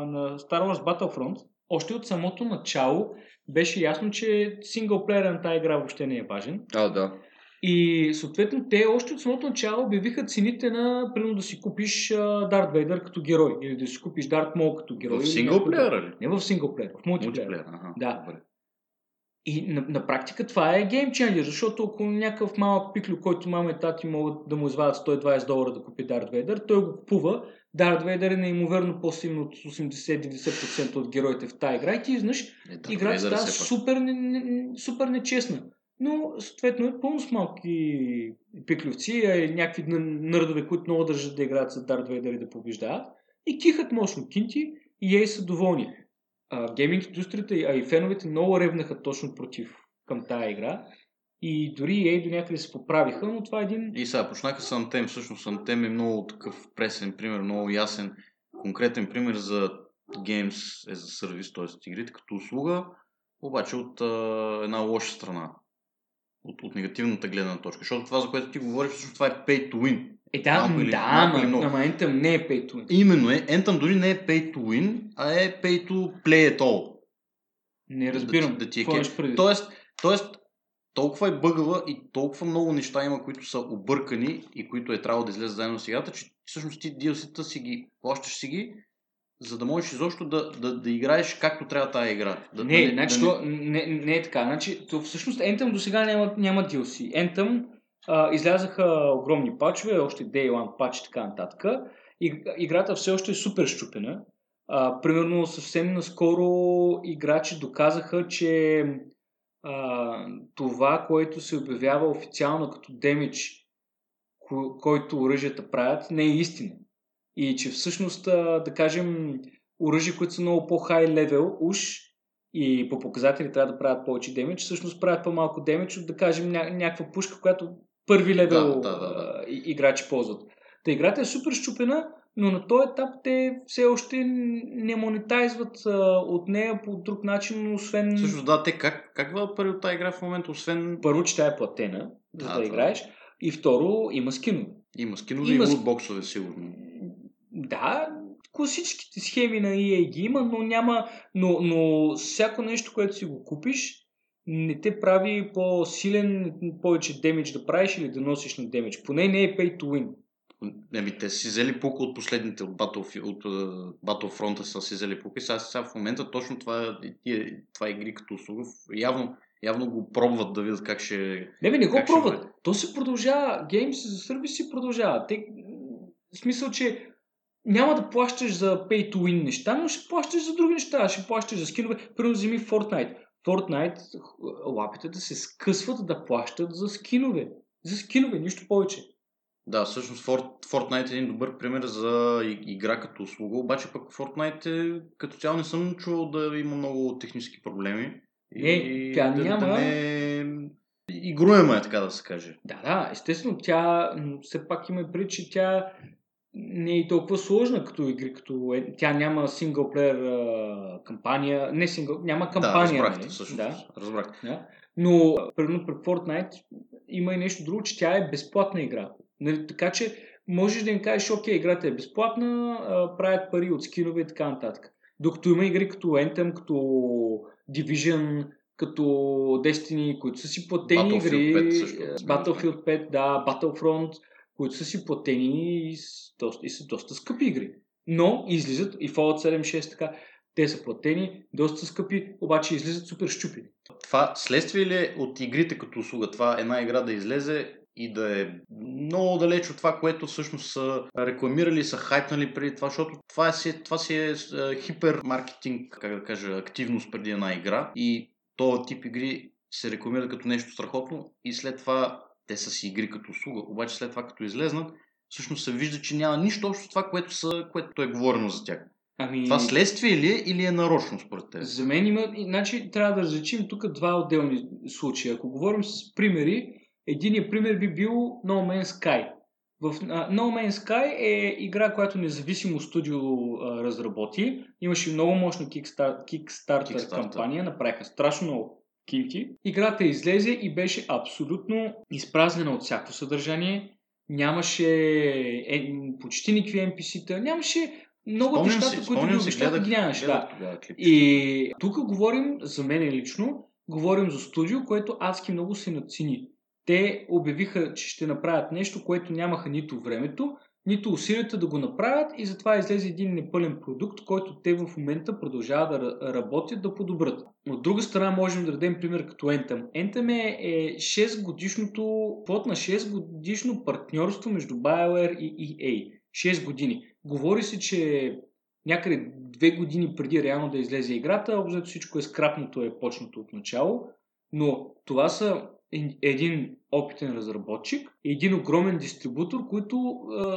на Star Wars Battlefront, още от самото начало беше ясно, че синглплеера на тази игра въобще не е важен. А, да. И съответно те още от самото начало обявиха цените на, примерно да си купиш Дарт Вейдър като герой или да си купиш Дарт Мол като герой. В синглплеера ли? Не в синглплеер, в. Мултиплеер. Ага, Да. Добре. И на, на практика това е геймченджер, защото ако някакъв малък пиклю, който мама и тати могат да му извадят 120 долара да купи Дарт Вейдър, той го купува. Дарт Вейдър е неимоверно по-силен от 80-90% от героите в тази игра и ти изнъж Е, играта е става супер, не, не, супер нечестна. Но, съответно, е пълно с малки пиклювци, а и някакви нърдове, които много държат да играят с Дарт Вейдър и да побеждават. И кихат мощно кинти и ей са доволни. А, гейминг индустрията, а и феновете много ревнаха точно против към тая игра. И дори ей до някъде се поправиха, но това е един... И сега почнаха с Anthem. Всъщност Anthem е много такъв пресен пример, много ясен, конкретен пример за Games as a Service, т.е. игрите като услуга, обаче от а, една лоша страна. От, от негативната гледна точка. Защото това, за което ти говориш, всъщност това е pay to win. Е, да, Малко или- да, малко ама, много. ама Anthem не е pay to win. Именно е. Anthem дори не е pay to win, а е pay to play at all. Не разбирам. Да, да ти е кеф. Тоест, тоест, толкова е бъгава и толкова много неща има, които са объркани и които е трябвало да излезе заедно с играта, че всъщност ти DLC-та си ги, плащаш си ги, за да можеш изобщо да, да, да играеш както трябва тази игра. Да, Не, да значи да то не, не е така. Значи, то всъщност Anthem до сега няма, няма DLC. Anthem излязаха огромни пачове, още Day One пач и така нататък. И, играта все още е супер щупена. А, примерно съвсем наскоро играчи доказаха, че а, това, което се обявява официално като демидж, ко- който оръжията правят, не е истина. И че всъщност, а, да кажем, оръжия, които са много по-хай левел, уж и по показатели трябва да правят повече демидж, всъщност правят по-малко демидж от, да кажем, ня- някаква пушка, която първи левел Да, да, да, да. играчи ползват. Та играта е супер щупена, но на този етап те все още не монетайзват а, от нея по друг начин, освен Всъщност, да, те как, как вадат пари от тази игра в момента, освен първо, че тя е платена, за Да, да, това играеш, и второ, има скинове. има скинове Има и лутбоксове, сигурно. Да, класическите схеми на EA ги има, но няма. Но, но всяко нещо, което си го купиш, не те прави по-силен, повече демидж да правиш или да носиш на демидж. Поне не е pay to win. Еми, те си взели пука от последните от, Battlefield, от uh, Battlefront са си взели пука и сега, сега в момента точно това, тия, това игри като услуга явно, явно го пробват да видят как ще... Не бе, не го ще пробват. бъде? То се продължава. Games за сервис си продължава. Те, в смисъл, че няма да плащаш за pay to win неща, но ще плащаш за други неща. Ще плащаш за скинове. Примерно вземи Fortnite. Fortnite лапите се скъсват да плащат за скинове. За скинове, нищо повече. Да, всъщност Fort, Fortnite е един добър пример за и- игра като услуга, обаче пък Fortnite е, като цяло не съм чувал да има много технически проблеми. Не, тя да, няма. Да не е игруема е, така да се каже. Да, да, естествено, тя все пак има преди, че тя не е толкова сложна като игри, като е, тя няма синглплеер а, кампания, не сингъл, няма да, кампания. разбрахте, нали? всъщност. Да, Разбрахте. да. Но, примерно при Fortnite има и нещо друго, че тя е безплатна игра. Нали, така че можеш да им кажеш, окей, играта е безплатна, а, правят пари от скинове и така нататък. Докато има игри като Anthem, като Division, като Destiny, които са си платени Battlefield игри, 5 също, е, Battlefield 5, да, Battlefront, които са си платени и, доста, и са доста скъпи игри. Но излизат и Fallout 76 така, те са платени, доста скъпи, обаче излизат супер щупени. Това следствие ли е от игрите като услуга? Това една игра да излезе и да е много далеч от това, което всъщност са рекламирали, са хайпнали преди това, защото това си, това си е е, хипермаркетинг, как да кажа, активност преди една игра и този тип игри се рекламира като нещо страхотно и след това те са си игри като услуга, обаче след това като излезнат, всъщност се вижда, че няма нищо общо с това, което, са, което е говорено за тях. Ами, Това следствие ли е или е нарочно според теб? За мен има, значи трябва да различим тук два отделни случая. Ако говорим с примери, единият пример би бил No Man's Sky. В а, No Man's Sky е игра, която независимо студио а, разработи. Имаше много мощна Kickstarter, Kickstarter, Kickstarter. кампания, направиха страшно много кинти. Играта излезе и беше абсолютно изпразнена от всяко съдържание. Нямаше е, почти никакви NPC-та, нямаше много от нещата, си, които ги обещаха, ги нямаше. Да. тогава. И тук говорим, за мен лично, говорим за студио, което адски много се надцени. Те обявиха, че ще направят нещо, което нямаха нито времето, нито усилията да го направят и затова излезе един непълен продукт, който те в момента продължават да ра- работят да подобрят. От друга страна можем да дадем пример като Anthem. Anthem е, е 6 годишното, плод на 6 годишно партньорство между BioWare и EA. 6 години. Говори се, че някъде две години преди реално да излезе играта, обзето всичко е скрапното, е почнато от начало, но това са е- един опитен разработчик и един огромен дистрибутор, които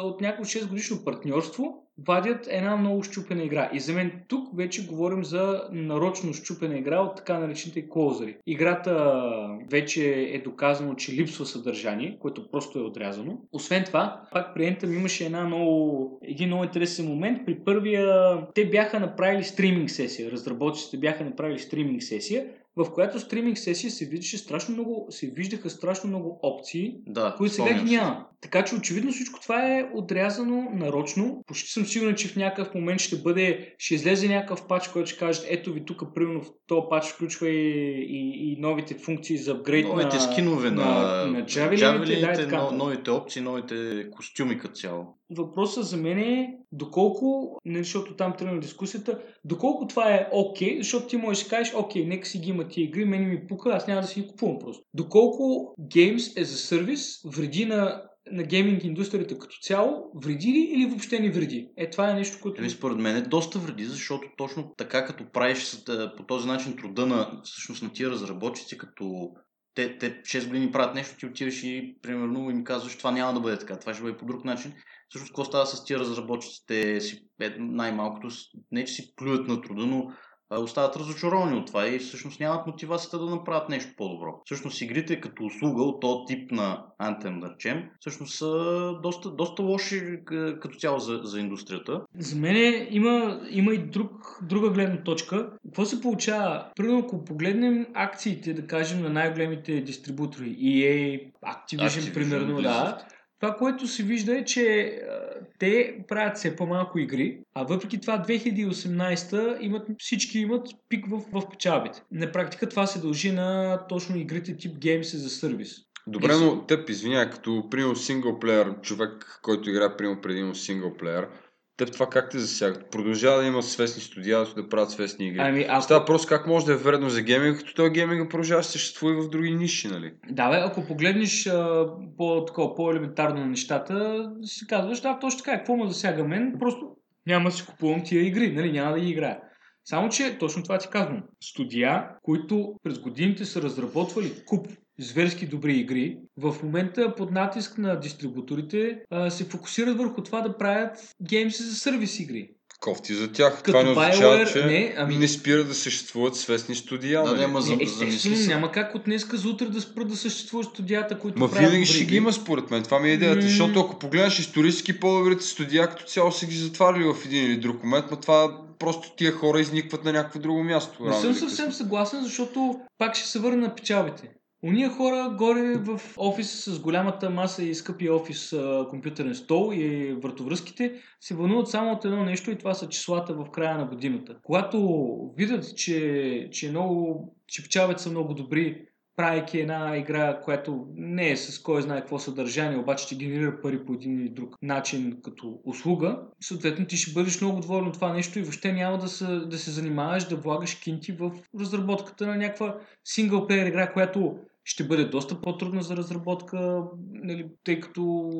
от някакво 6 годишно партньорство вадят една много щупена игра. И за мен тук вече говорим за нарочно щупена игра от така наречените клоузъри. Играта вече е доказано, че липсва съдържание, което просто е отрязано. Освен това, пак при Anthem имаше една много, един много интересен момент. При първия те бяха направили стриминг сесия. Разработчиците бяха направили стриминг сесия, в която стриминг сесия се виждаше страшно много, се виждаха страшно много опции, Да, които сега ги няма. Така че очевидно всичко това е отрязано нарочно. Почти съм сигурен, че в някакъв момент ще бъде, ще излезе някакъв пач, който ще каже, ето ви тук, примерно в този пач включва и, и, и новите функции за апгрейд Новите на, скинове на, на, на джавелините, да, и така. новите опции, новите костюми като цяло. Въпросът за мен е доколко, не, защото там тръгна дискусията, доколко това е окей, защото ти можеш да кажеш, окей, нека си ги има тия игри, мен ми пука, аз няма да си ги купувам просто. Доколко Games as a Service вреди на, на гейминг индустрията като цяло, вреди ли или въобще не вреди? Е, това е нещо, което... Еми, според мен е доста вреди, защото точно така като правиш е, по този начин труда на, всъщност, на тия разработчици, като те, те 6 години правят нещо, ти отиваш и примерно им казваш, това няма да бъде така, това ще бъде по друг начин. Всъщност, какво става с тия разработчици? Те си, е, най-малкото, не че си плюят на труда, но остават разочаровани от това и всъщност нямат мотивацията да направят нещо по-добро. Всъщност игрите като услуга от този тип на Anthem, да речем, всъщност са доста, доста лоши к- като цяло за, за индустрията. За мен има, има и друг, друга гледна точка. Какво се получава? Примерно, ако погледнем акциите, да кажем, на най-големите дистрибутори, EA, Activision, Activision, примерно, да, Blizzard. Това, което се вижда е, че те правят все по-малко игри, а въпреки това 2018 имат, всички имат пик в, в печалбите. На практика това се дължи на точно игрите тип Games a Service. Добре, но теб, извиняй, като примерно синглплеер, човек, който играе примерно предимно синглплеер, теб това как те засяга? Продължава да има свестни студия, да правят свестни игри. Ами, ако... Става въпрос как може да е вредно за гейминг, като този гейминг продължава да съществува и в други ниши, нали? Да, бе, ако погледнеш а, по, такова, по-елементарно на нещата, си казваш, да, точно така, какво ме засяга мен, просто няма да си купувам тия игри, нали, няма да ги играя. Само, че точно това ти казвам. Студия, които през годините са разработвали куп зверски добри игри, в момента под натиск на дистрибуторите а, се фокусират върху това да правят геймс за сервис игри. Кофти за тях. Като това не означава, BioWare, че не, ами- не спира да съществуват свестни студия. Да, нали? да, ама за, Не, естествено, се. няма как от днеска за утре да спрат да съществуват студията, които Ма правят винаги ще ги има според мен. Това ми е идеята. М. Защото ако погледнеш исторически по-добрите студия, като цяло са ги затваряли в един или друг момент, но това просто тия хора изникват на някакво друго място. Не съм съвсем късно. съгласен, защото пак ще се върна на печалбите. Уния хора горе в офиса с голямата маса и скъпия офис компютърен стол и вратовръзките се вълнуват само от едно нещо и това са числата в края на годината. Когато видят, че, че, е много, че печалбите са много добри, правейки една игра, която не е с кой знае какво съдържание, обаче ще генерира пари по един или друг начин като услуга, съответно ти ще бъдеш много доволен от това нещо и въобще няма да се, да се занимаваш да влагаш кинти в разработката на някаква синглплеер игра, която ще бъде доста по-трудна за разработка, нали, тъй като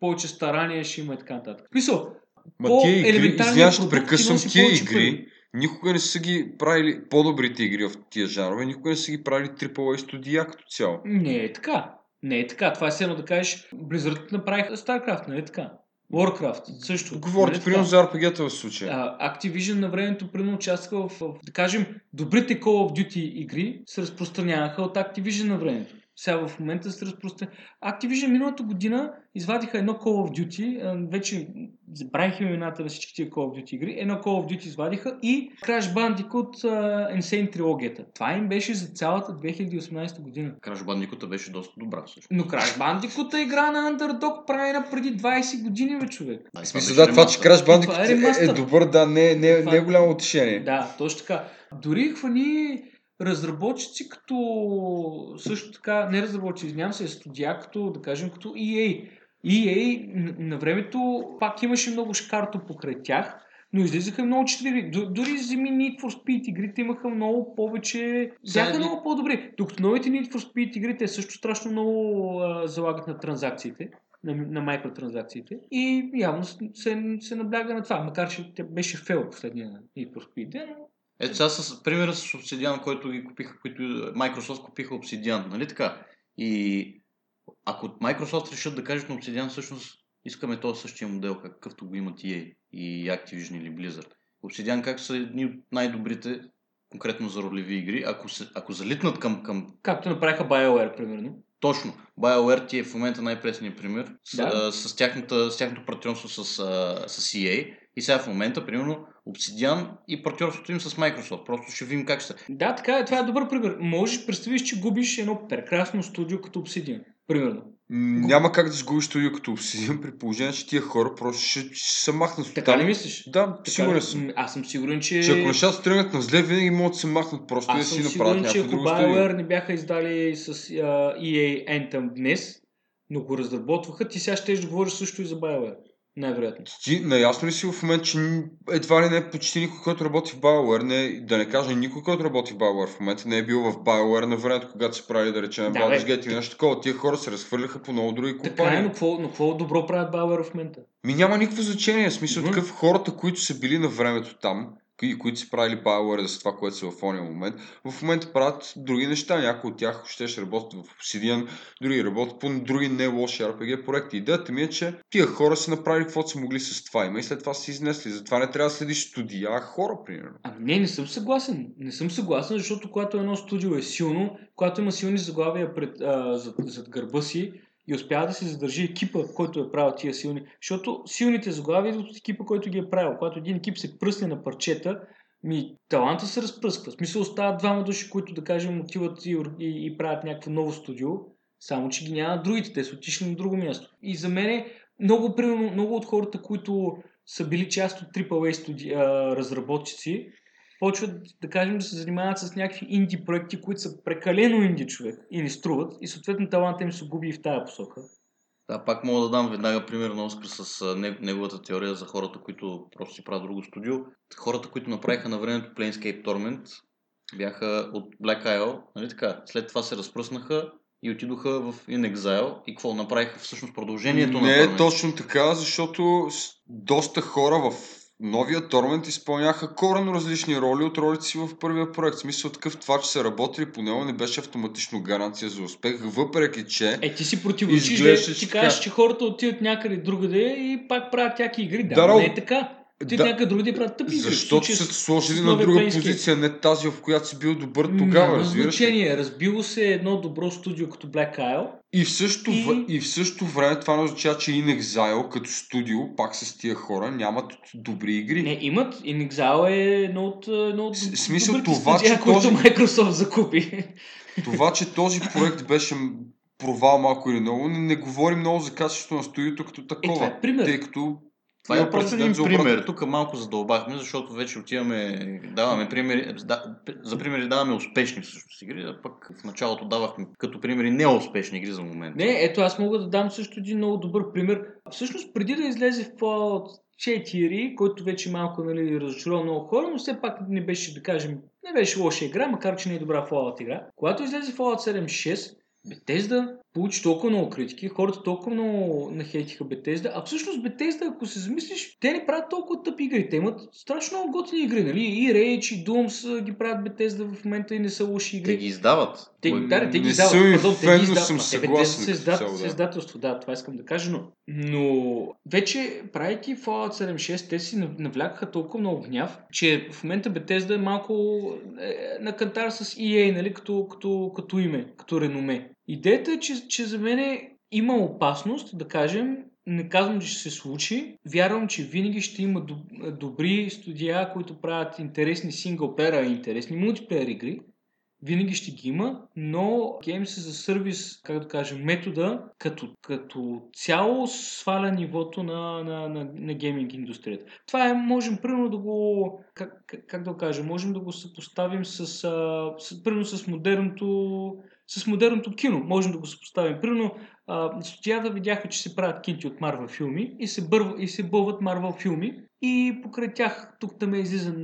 повече старания ще има и така нататък. Мисъл, Ма по тия игри, продукт прекъсвам тия игри. пари. Никога не са ги правили по-добрите игри в тия жанрове, никога не са ги правили AAA студия като цяло. Не е така. Не е така. Това е едно да кажеш, Blizzard направиха StarCraft, нали така? Warcraft също. Говорите нали примерно за RPG-та в случая. А, Activision на времето примерно участваха в, в, да кажем, добрите Call of Duty игри се разпространяваха от Activision на времето. Сега в момента се разпространява. Activision миналата година извадиха едно Call of Duty, вече забравих имената на всички тия Call of Duty игри, едно Call of Duty извадиха и Crash Bandicoot uh, Insane трилогията. Това им беше за цялата 2018 година. Краш Бандикота беше доста добра всъщност. Но Crash Bandicoot е игра на Underdog правена преди 20 години, бе, човек. Да, смисъл, да, това, че. Crash Bandicoot е е, е, ремастър. добър, да, не, не, Това- не е голямо утешение. Да, точно така. Дори хвани разработчици като също така, не разработчици, извинявам се, студия като, да кажем, като EA. EA на времето пак имаше много шкарто покрай тях, но излизаха много четири. Дори зими Need for Speed игрите имаха много повече... Бяха много по-добри. Докато новите Need for Speed игрите също страшно много а, залагат на транзакциите на, на микротранзакциите и явно се, се набляга на това, макар че беше фейл последния Need for Speed, но Ето сега с примера с Obsidian, който ги купиха, които Microsoft купиха Obsidian, нали така? И ако Microsoft решат да кажат на Obsidian, всъщност искаме този същия модел, какъвто го имат EA и Activision или Blizzard. Obsidian как са едни от най-добрите, конкретно за ролеви игри, ако, се, ако залитнат към, към както направиха BioWare, примерно. Точно. BioWare ти е в момента най-пресният пример с, Да. а, с, тяхната, с тяхното партньорство с, а, с EA и сега в момента, примерно, Obsidian и партньорството им с Microsoft. Просто ще видим как ще. Да, така е, това е добър пример. Можеш, представиш, че губиш едно прекрасно студио като Obsidian, примерно. М, Няма как да сгубиш студио като Obsidian при положение, че тия хора просто ще, ще се махнат Така оттам. ли мислиш? Да, Така сигурен ли? съм. Аз съм сигурен, че... Че ако нещата тръгнат на зле, винаги могат да се махнат просто и да Аз си съм направят сигурен, че ако. BioWare не бяха издали с uh, EA Anthem днес, но го разработваха, ти сега ще да говориш също и за BioWare. Най-вероятно. Ти наясно ли си в момента, че едва ли не почти никой, който работи в BioWare, не, да не кажа никой, който работи в BioWare в момента, не е бил в BioWare на времето, когато се правили, да речем, Да, Baldur's. Gate или нещо такова. Тия хора се разхвърляха по много други Така е, компании. но какво, но какво добро правят BioWare в момента? Ми няма никакво значение. В смисъл Мгм. такъв хората, които са били на времето там, и които са правили BioWare за това, което са в ония момент, в момента правят други неща. Някои от тях ще ще работят в Obsidian, други работят по други не лоши RPG проекти. Идеята ми е, че тия хора са направили каквото са могли с това. Има и след това са изнесли. Затова не трябва да следиш студия, а хора, примерно. Ами не, не съм съгласен. Не съм съгласен, защото когато едно студио е силно, когато има силни заглавия пред, а, зад, зад гърба си и успява да се задържи екипа, който е правил тия силни. Защото силните заглавия идват от екипа, който ги е правил. Когато един екип се пръсне на парчета, ми таланта се разпръсква. В смисъл остават двама души, които да кажем отиват и, и, и правят някакво ново студио, само че ги няма другите, те са отишли на друго място. И за мен много, примерно, много от хората, които са били част от AAA студи, а, разработчици, почват, да кажем, да се занимават с някакви инди проекти, които са прекалено инди човек и не струват и съответно таланта им се губи и в тая посока. Да, пак мога да дам веднага пример на Оскар с не- неговата теория за хората, които просто си правят друго студио. Хората, които направиха на времето Planescape Torment, бяха от Black Isle, нали така? След това се разпръснаха и отидоха в In Exile и какво направиха всъщност продължението на Не е точно така, защото доста хора в новия Тормент изпълняха коренно различни роли от ролите си в първия проект. В смисъл такъв това, че са работили по него не беше автоматично гаранция за успех, въпреки че Е, ти си противоречиш, Изглеждаше, да ти кажеш, че хората отиват някъде другаде и пак правят тяки игри. Да, Да, но не е така. Отиват Да. някъде другаде правят тъпи игри. Защото са сложили на друга Planescape. позиция, не тази, в която си бил добър тогава, Няма значение. Разбило се едно добро студио като Black Isle. И в, същото, И- и в същото време това не означава, че In Exile като студио, пак с тия хора, нямат добри игри. Не, имат. In Exile е едно от, едно от С- смисъл това, студия, че този- Microsoft закупи. Това, че този проект беше провал малко или много, не, не говори много за качеството на студиото като Е, такова. това е пример. Тъй като Това е просто един пример. Тук малко задълбахме, защото вече отиваме, даваме примери, да, за примери даваме успешни всъщност игри, а пък в началото давахме като примери неуспешни игри за момента. Не, ето аз мога да дам също един много добър пример. Всъщност, преди да излезе в Fallout 4, който вече малко нали, разочарова много хора, но все пак не беше, да кажем, не беше лоша игра, макар че не е добра Fallout игра. Когато излезе Fallout 7.6, Bethesda получи толкова много критики, хората толкова много нахейтиха Bethesda, а всъщност Bethesda, ако се замислиш, те не правят толкова тъпи игри, те имат страшно много готини игри, нали? И Rage, и Dooms ги правят Bethesda в момента и не са лоши игри. Те ги издават. Те, Ма, да, те ги издават. Пардон, те ги издават. съм те, съгласен се издават, цяло, да. издателство, да, това искам да кажа, но, но вече, правейки Fallout 7.6, те си нав- навлякаха толкова много гняв, че в момента Bethesda е малко е, на кантар с EA, нали, като, като, като име, като реноме. Идеята е, че, че за мен има опасност, да кажем, не казвам, че ще се случи. Вярвам, че винаги ще има доб- добри студия, които правят интересни синглплеера и интересни мултиплеер игри. Винаги ще ги има, но Games a Service, как да кажем, метода като, като цяло сваля нивото на, на, на, на гейминг индустрията. Това е, можем примерно да го, как, как, да го кажем, можем да го съпоставим с, с, примерно с модерното, с модерното кино. Можем да го съпоставим. Примерно, студията видяха, че се правят кинти от Марвел филми и се, бърва, и се бълват Марвел филми и покрай тях тук там излиза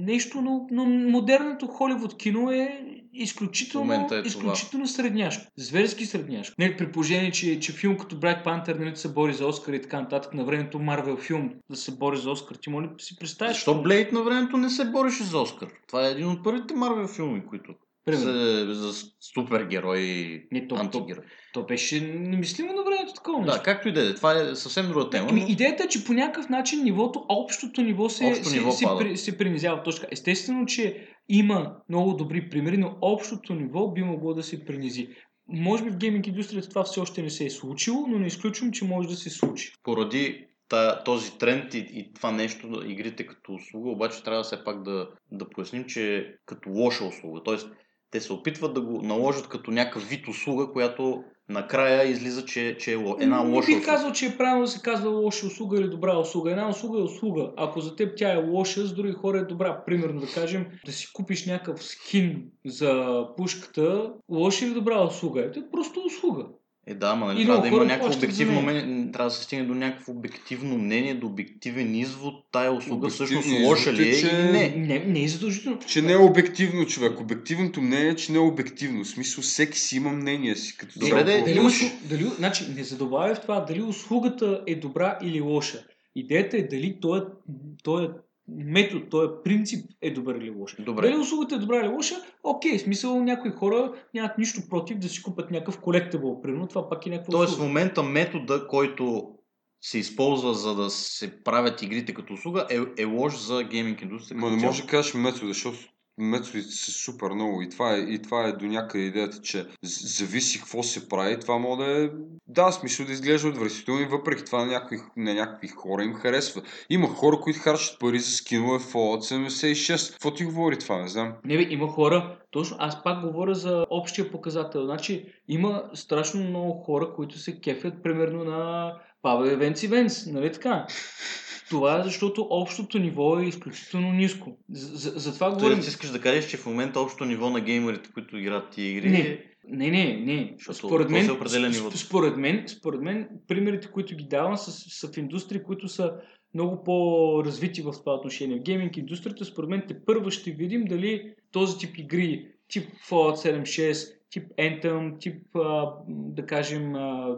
нещо, но, но модерното Холивуд кино е изключително, е това. изключително средняшко. Зверски средняшко. Не, при положение, че, че филм като Black Panther нали, се бори за Оскар и така нататък, на времето Марвел филм да се бори за Оскар, ти моля да си представиш. Защо Блейд на времето не се бореше за Оскар? Това е един от първите Марвел филми, които Примерно. са за супергерои, Не, то, то, антигерои. то беше немислимо на времето такова нещо. Да, както и да е. Това е съвсем друга тема. Ами, но- идеята е, че по някакъв начин нивото, общото ниво се, Общото се, ниво се, пада. при, се принизява. Точка. Естествено, че има много добри примери, но общото ниво би могло да се принизи. Може би в гейминг индустрията това все още не се е случило, но не изключвам, че може да се случи. поради та, този тренд и, и това нещо, игрите като услуга, обаче трябва все пак да, да поясним, че е като лоша услуга. Тоест, те се опитват да го наложат като някакъв вид услуга, която накрая излиза, че, че е една не лоша бих услуга. казал, че е правилно да се казва лоша услуга или добра услуга. Една услуга е услуга. Ако за теб тя е лоша, с други хора е добра. Примерно да кажем, да си купиш някакъв скин за пушката, лоша или добра услуга. Е просто услуга. Е, да, ама нали, И трябва да има някакво обективно мнение, трябва да се стигне до някакво обективно мнение, до обективен извод, тая услуга всъщност лоша ли е, че- или не. Не, не е задължително. Че не е обективно човек. Обективното мнение е, че не е обективно. В смисъл, всеки си има мнение си. Като Добре, по Дали, услу... дали, значи, не задълбавя в това дали услугата е добра или лоша. Идеята е дали той е, той е метод, този принцип е добър или лош. Добре. Дали услугата е добра или лоша, окей, в смисъл някои хора нямат нищо против да си купят някакъв колектабъл, примерно, това пак е някаква Тоест в момента метода, който се използва за да се правят игрите като услуга е, е лош за гейминг индустрията. Ма не може да кажеш методи, защото методите са супер много и това е, и това е до някъде идеята, че зависи какво се прави. Това може да е, да, смисъл да изглежда отвратително и въпреки това на някакви, на някакви хора им харесва. Има хора, които харчат пари за скинове Fallout 76. Какво ти говори това, не знам. Не бе, има хора, точно аз пак говоря за общия показател. Значи има страшно много хора, които се кефят примерно на Pavel Events Events, нали така? Това е защото общото ниво е изключително ниско. За, за, за говорим... Тоест, искаш да кажеш, че в момента общото ниво на геймерите, които играят тия игри Не. Не, не, не. Защото Според мен, се според, мен, според мен, примерите, които ги давам, са, са в индустрии, които са много по-развити в това отношение. В гейминг индустрията, според мен, те първо ще видим дали този тип игри, тип Fallout 76, тип Anthem, тип, а, да кажем, а,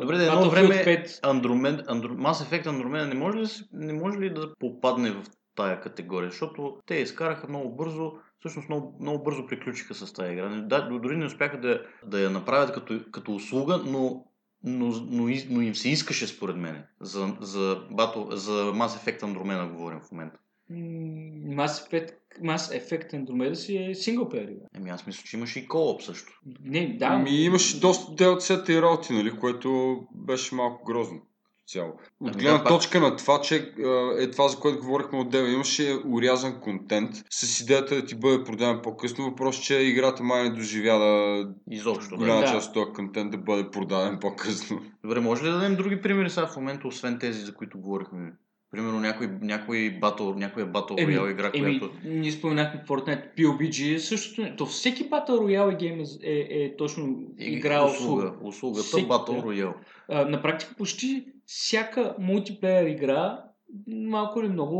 Добре, да едно Battlefield време 5. Andromeda, Andro... Mass Effect Andromeda не може, ли, не може ли да попадне в тая категория? Защото те изкараха много бързо, всъщност много, много бързо приключиха с тази игра. Да, дори не успяха да, да я направят като, като услуга, но, но, но, но им се искаше според мен. За, за, Battle, за Mass Effect Andromeda говорим в момента. Mass Effect, Mass Effect Andromeda си е синглплеер игра. Еми аз мисля, че имаше и кооп също. Не, да. Ами имаше доста DLC-та и работи, нали, което беше малко грозно. Цяло. От Ами гледна да, пак- точка на това, че е това, за което говорихме отдел, имаше урязан контент с идеята да ти бъде продаден по-късно. Въпрос, че играта май не доживя да Изобщо. голяма Да. част от този контент да бъде продаден по-късно. Добре, може ли да дадем други примери сега в момента, освен тези, за които говорихме? Примерно някой, някой батъл, някоя батъл Еми, роял игра, Еми, която... ние споменахме Fortnite, PUBG, същото. не- То всеки Battle Royale гейм е, е, е точно игра услуга. услуга. Услугата Всеки. Royale. А, на практика почти всяка мултиплеер игра, малко или много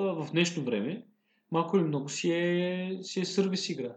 а, в днешно време, малко или много си е, си е сервис игра.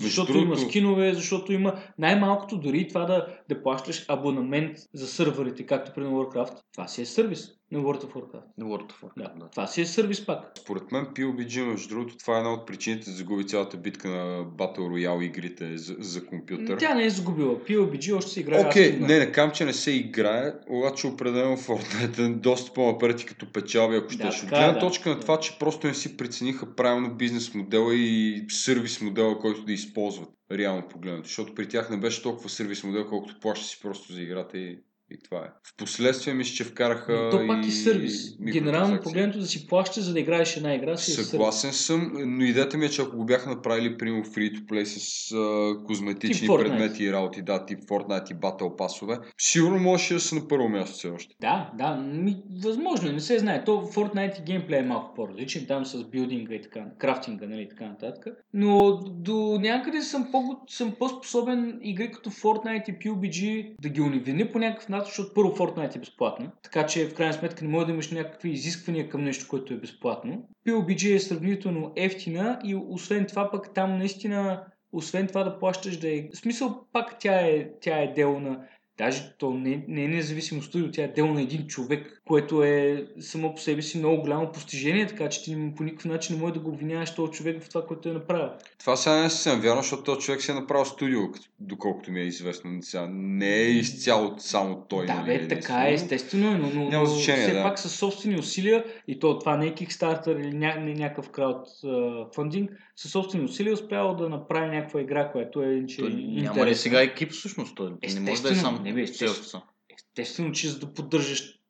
Защото има скинове, защото има най-малкото дори това да, да плащаш абонамент за сървърите, както при на Warcraft. Това си е сервис на World of Warcraft. World of Warcraft, Да, да. Това си е сервис пак. Според мен PUBG, между другото, това е една от причините да загуби цялата битка на Battle Royale игрите за, за компютър. Тя не е загубила. PUBG още се играе. Окей, активно. не, не кам, че не се играе, обаче определено Fortnite е доста по-напред и като печалби, ако Да, щеш. От е, гледна да. точка на Да. това, че просто не си прецениха правилно бизнес модела и сервис модела, който да използват, реално погледнато. Защото при тях не беше толкова сервис модел, колкото плаща си просто за играта и, и това е. Впоследствие мисля, че вкараха Но то пак и е сервис. Генерално погледнато да си плащаш, за да играеш една игра, си е. Съгласен съм, но идеята ми е, че ако го бяха направили, примерно, free to play с а, козметични Тип предмети и работи, да, тип Fortnite и Battle пасове, сигурно можеше да са на първо място все още. Да, да, ми, възможно е, не се знае. То Fortnite и геймплей е малко по-различен, там с билдинга и така, крафтинга, нали, така нататък. Но до някъде съм, по, съм по-способен игри като Fortnite и PUBG да ги унивини по някакъв начин, защото първо Fortnite е безплатна, така че в крайна сметка не може да имаш някакви изисквания към нещо, което е безплатно. PUBG е сравнително ефтина и освен това пък там наистина освен това да плащаш да е... В смисъл пак тя е, тя е дело на Даже то не, не е независимо студио, тя е дело на един човек, което е само по себе си много голямо постижение, така че ти по никакъв начин не може да го обвиняваш този човек в това, което е направил. Това сега не съм вярно, защото този човек си е направил студио, доколкото ми е известно. Сега не е изцяло само той. да, нали, бе, така е, естествено, е, но, но, Няма но значение, все да. пак със собствени усилия, и то това не е Kickstarter или ня, не някакъв краудфандинг, със собствени усилия успял да направи някаква игра, която е че, Той няма ли сега екип всъщност? Той не може да е сам. Не бе, сам. Естествено, че за да поддържаш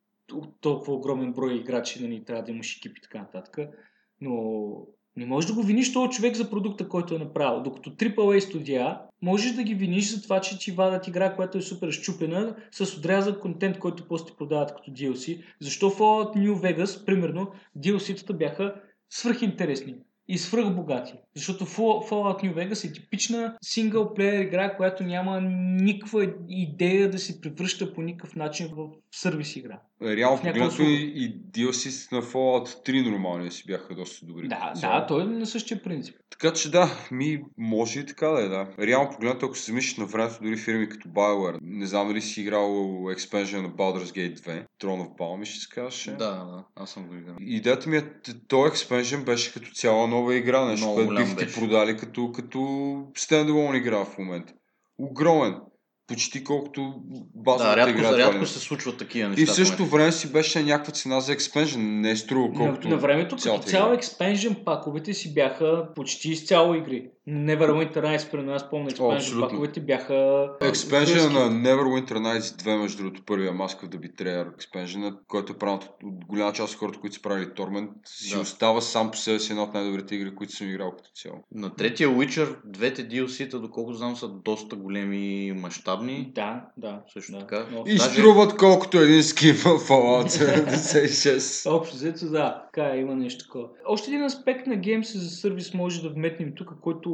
толкова огромен брой играчи, нали, трябва да имаш екип и така нататък. Но не можеш да го виниш този човек за продукта, който е направил. Докато AAA студия, можеш да ги виниш за това, че ти вадат игра, която е супер щупена, с отрязан контент, който после продават като DLC. Защо Fallout New Vegas, примерно, DLC-тата бяха свръхинтересни. И свръхбогати. Защото Fallout New Vegas е типична синглплеер игра, която няма никаква идея да се превръща по никакъв начин в сервис игра. Реално погледнато и, и DLC на Fallout 3 нормални си бяха доста добри. Да, цяло. да, той е на същия принцип. Така че да, ми може и така да е, да. Реално погледнато, ако се замислиш на времето, дори фирми като BioWare, не знам дали си играл експенжен на Baldur's Gate 2, Throne of Balm, ще се казваше. Да, да, аз съм го играл. Идеята ми е, този експенжен беше като цяла нова игра, нещо, което бих ти беше. продали като, като стендалон игра в момента. Огромен. Почти колкото базовата Да, рядко, игра. това рядко се случват такива И неща. в същото време си беше някаква цена за експенжен. Не е струва колкото на, на времето като игра. експенжен паковете си бяха почти изцяло игри. Neverwinter Nights, при нас помня експенжен паковете бяха... Експенжена гръцки. на Neverwinter Nights 2, между другото, първия Mask of the Betrayer експенжена, който е правен от, голяма част от хората, които са правили Torment, си Да. остава сам по себе си една от най-добрите игри, които съм играл като цяло. На третия Witcher, двете DLC-та, доколко знам, са доста големи, мащабни. Да, да. Също да. така. Но, И Даже- струват колкото един скин в Fallout 76. Общо взето, да, така е, има нещо такова. Още един аспект на Games за сервис може да вметнем тук, който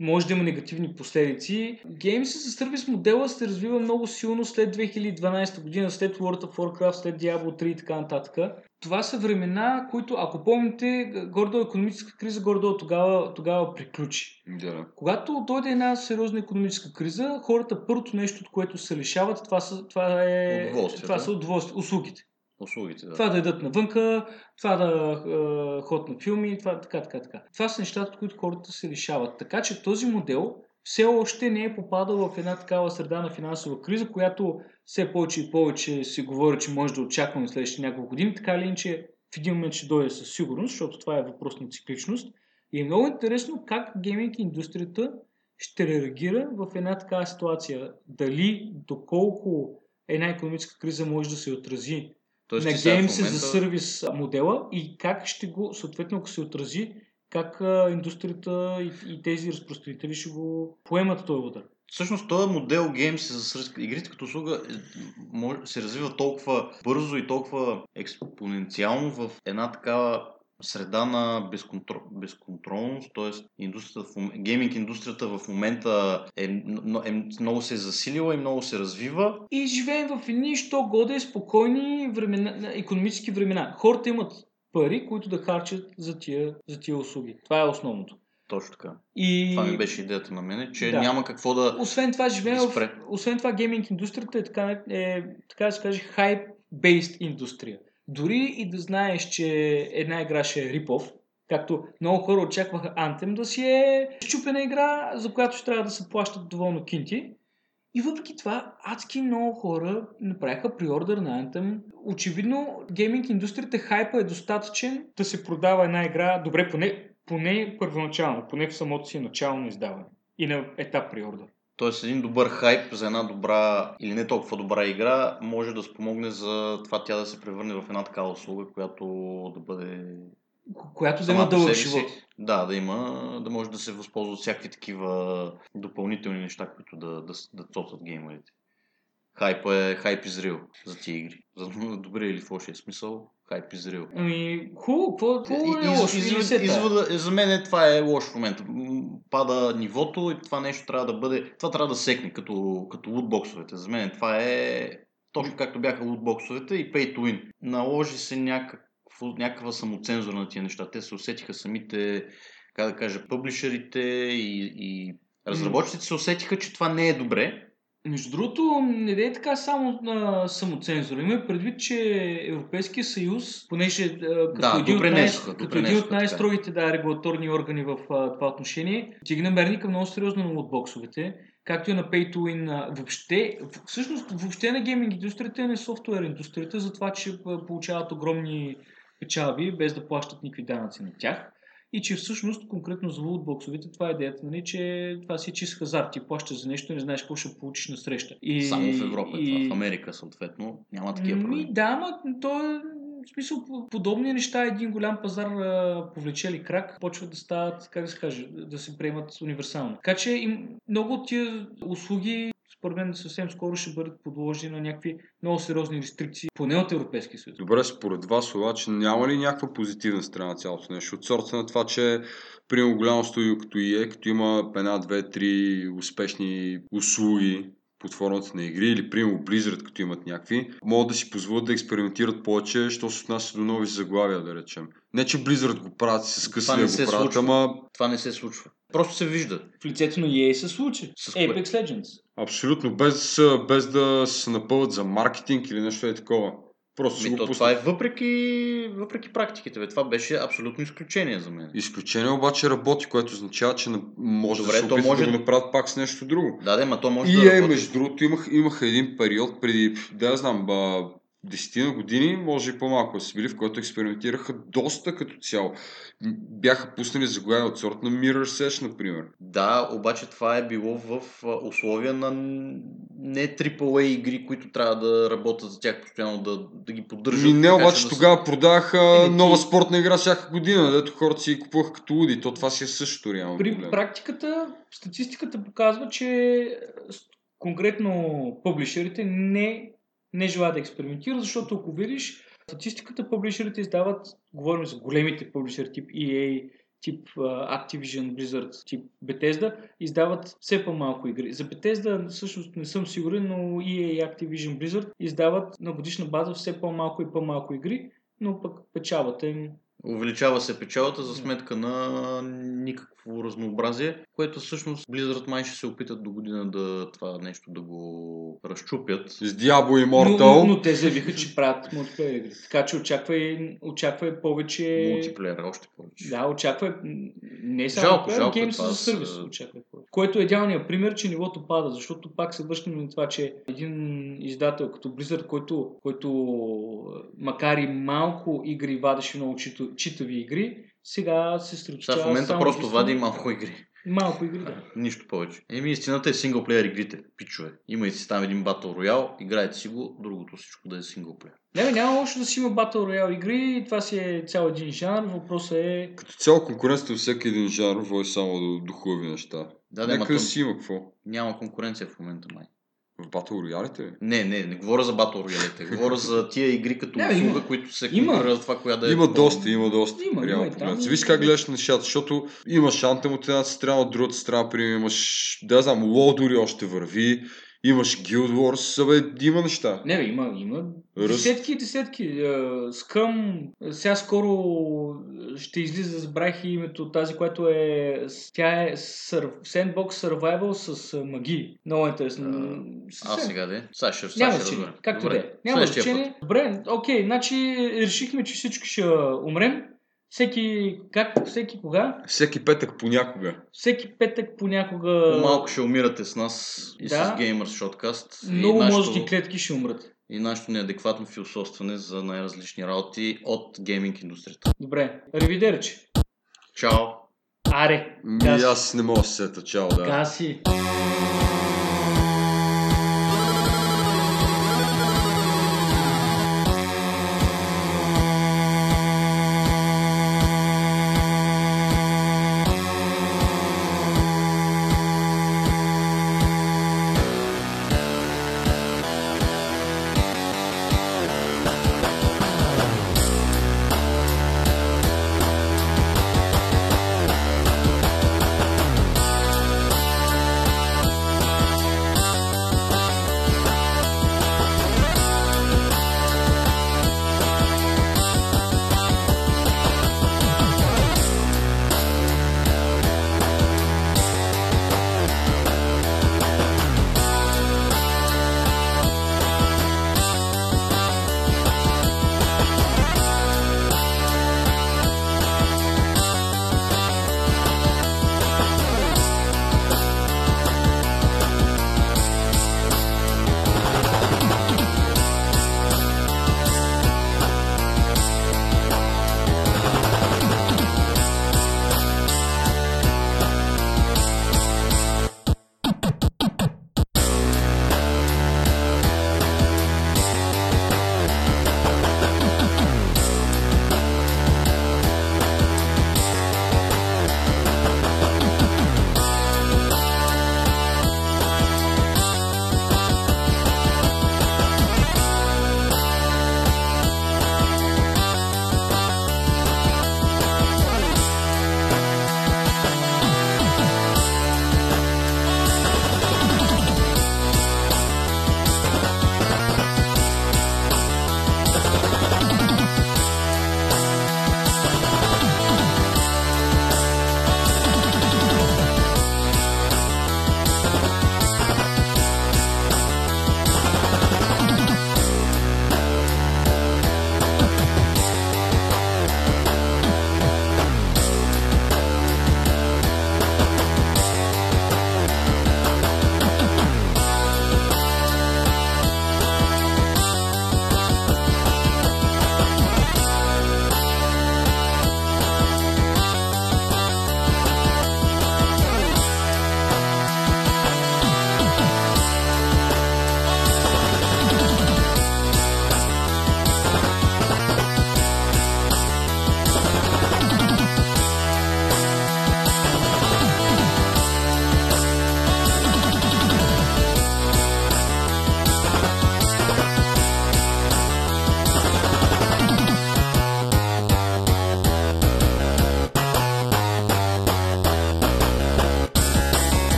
може да има негативни последици. Games за сервис модела се развива много силно след 2012 година, след World of Warcraft, след Diablo 3 и така нататък. Това са времена, които, ако помните, гордо економическа криза, гордо тогава, тогава приключи. Да. Когато дойде една сериозна економическа криза, хората първото нещо, от което се лишават, това, са, това, е, Удоволствията. това са удоволствия, услугите. Услугите, да. Това да ядат навънка, това да е, ходят на филми, това така, така, така. Това са нещата, от които хората се лишават. Така че този модел все още не е попадал в една такава среда на финансова криза, която все повече и повече се говори, че може да очакваме следващите няколко години. Така или иначе в един момент ще дойде със сигурност, защото това е въпрос на цикличност. И е много интересно как гейминг индустрията ще реагира в една такава ситуация. Дали, доколко една економическа криза може да се отрази Тоест, на в Games за момента- сервис модела и как ще го, съответно, ако се отрази, как индустрията и, и тези разпространители ще го поемат този удар. Всъщност този модел за сръз- игрите като услуга е, се развива толкова бързо и толкова експоненциално в една такава среда на безконтрол, безконтролност, т.е. индустрията, гейминг индустрията в момента е, е, много се е засилила и много се развива. И живеем в едни, що годе, спокойни времена, економически времена. Хората имат пари, които да харчат за тия, за тия услуги. Това е основното. Точно така. И... Това ми беше идеята на мене, че Да. няма какво да... Освен това, живеем в... Освен това, гейминг индустрията е така, е, така да се каже, hype-based индустрия. Дори и да знаеш, че една игра ще е рипов, както много хора очакваха Anthem да си е щупена игра, за която ще трябва да се плащат доволно кинти. И въпреки това, адски много хора направиха приордър на Anthem. Очевидно, гейминг индустрията хайпа е достатъчен да се продава една игра, добре, поне, поне първоначално, поне в самото си начално издаване и на етап приордър. Тоест един добър хайп за една добра или не толкова добра игра може да спомогне за това тя да се превърне в една такава услуга, която да бъде която да има дълъг си. живот. Да, да има, да може да се възползва от всякакви такива допълнителни неща, които да, да, да цоцат геймерите. Хайп е, хайп изрил за тия игри. За добре или в лошия смисъл, хайп изрил. Ами, хубаво, какво хубаво е Из- лошо? из- тая? извода, за мен това е лош в момента. М, Пада нивото и това нещо трябва да бъде... Това трябва да секне, като, като лутбоксовете. За мен това е точно както бяха лутбоксовете и pay to win. Наложи се някакво, някаква самоцензура на тия неща. Те се усетиха самите, как да кажа, публишерите и, и разработчиците се усетиха, че това не е добре. Между другото, не дай така само на самоцензура. Има предвид, че Европейския съюз, понеже като, Да, един, от най- като един от най-строгите да, регулаторни органи в а, това отношение, тигна мерника много сериозно на лотбоксовете, както и на Pay to Win. Въобще, всъщност, въобще на гейминг индустрията, а не софтуер индустрията, за това, че получават огромни печалби, без да плащат никакви данъци на тях. И че всъщност, конкретно за лутбоксовете, това е идеята, нали, че това си е чист хазарт. Ти плащаш за нещо и не знаеш какво ще получиш на среща. И, Само в Европа е и... това. В Америка, съответно, няма такива Ми, проблеми. да, но то е в смисъл, подобни неща, един голям пазар а, повлечели крак, почват да стават, как да се каже, да се приемат универсално. Така че им, много от тия услуги според мен съвсем скоро ще бъдат подложени на някакви много сериозни рестрикции, поне от Европейския съюз. Добре, според вас обаче няма ли някаква позитивна страна на цялото нещо? От сорта на това, че примерно голямо студио като EA, като има една, две, три успешни услуги под формата на игри или примерно Blizzard, като имат някакви, могат да си позволят да експериментират повече, що се отнася до нови заглавия, да речем. Не, че Blizzard го правят с къси Това да не го правят, случва. ама Това не се случва. Просто се вижда. В лицето на EA се случи. С кое? Apex Legends. Абсолютно без, без да се напълват за маркетинг или нещо е такова. Просто го то, това е въпреки, въпреки практиките. Бе. Това беше абсолютно изключение за мен. Изключение обаче работи, което означава, че може Добре, да се опитат може- да го направят пак с нещо друго. Да, да, ма то може И да е, работи. между другото, имах, имах един период преди, да я знам, ба, десетина години, може и по-малко да са били, в който експериментираха доста като цяло. Бяха пуснали заглавия от сорт на Mirror Sesh, например. Да, обаче това е било в условия на не AAA игри, които трябва да работят за тях постоянно, да, да ги поддържат. Ми не, така, обаче че да тогава продаваха Е, ти- нова спортна игра всяка година, дето хората си купуваха като луди. То това си е същото реално При проблем. практиката, статистиката показва, че конкретно публишерите не, не желаят да експериментират, защото ако видиш, статистиката публишерите издават, говорим за големите публишери тип EA, тип а, Activision, Blizzard, тип Bethesda, издават все по-малко игри. За Bethesda всъщност не съм сигурен, но EA, Activision, Blizzard издават на годишна база все по-малко и по-малко игри, но пък печалбата им Увеличава се печалата за сметка на никакво разнообразие, което всъщност Blizzard май ще се опитат до година да това нещо да го разчупят. С Diablo Но, Immortal. но, но те заявиха, че правят мултиплеер игри. Така че очаквай, очаквай повече... Мултиплеер, още повече. Да, очаквай не само Жалко, Player, жалко това за сервис. Очаквай повече. Което е идеалният пример, че нивото пада, защото пак се връщаме на това, че един издател като Blizzard, който, който макар и малко игри вадеше много чито, читави игри, сега се сръчава Сега в момента само просто единствено вади малко игри. Малко игри, да. Нищо повече. Еми, истината е синглплеер игрите. Пичове. Има и си там един Battle Royale, играете си го, другото всичко да е синглплеер. Не, бе, няма лошо да си има Battle Royale игри, това си е цял един жанр, въпросът е Като цяло конкуренцията във всеки един жанр води само до, до хубави неща. Да, да, Нека то си има какво. няма конкуренция в момента май. В Battle Royale ли? Не, не, не говоря за Battle Royale. говоря за тия игри като Не, услуга, има. които се Има. конкурират това, коя да е. Има доста, има доста. Има, реално има погледнато. Зависи как гледаш на нещата, защото имаш Anthem от едната страна, от другата страна, примерно имаш, да знам, LoL дори още върви, имаш Guild Wars, абе, има неща. Не, бе, има, има Ръст. десетки и десетки. Е, Скъм, сега скоро ще излиза, забравих и името, тази, която е, тя е сър, Sandbox Survival с а, магии. Много интересно. А, Съвсем. сега де? Сега ще, сега Няма ще значение. разбера. Както Добре, да е. Няма значение. Добре, окей, значи решихме, че всички ще умрем. Всеки, как, всеки кога? Всеки петък понякога. Всеки петък понякога... По-малко ще умирате с нас и Да. с Gamers Shotcast. Много и нашето, мозъчни клетки ще умрат. и нашето неадекватно философстване за най-различни работи от гейминг индустрията. Добре, ревидерче. Чао! Аре, Ми, аз не мога да се сета, чао, да. Гаси.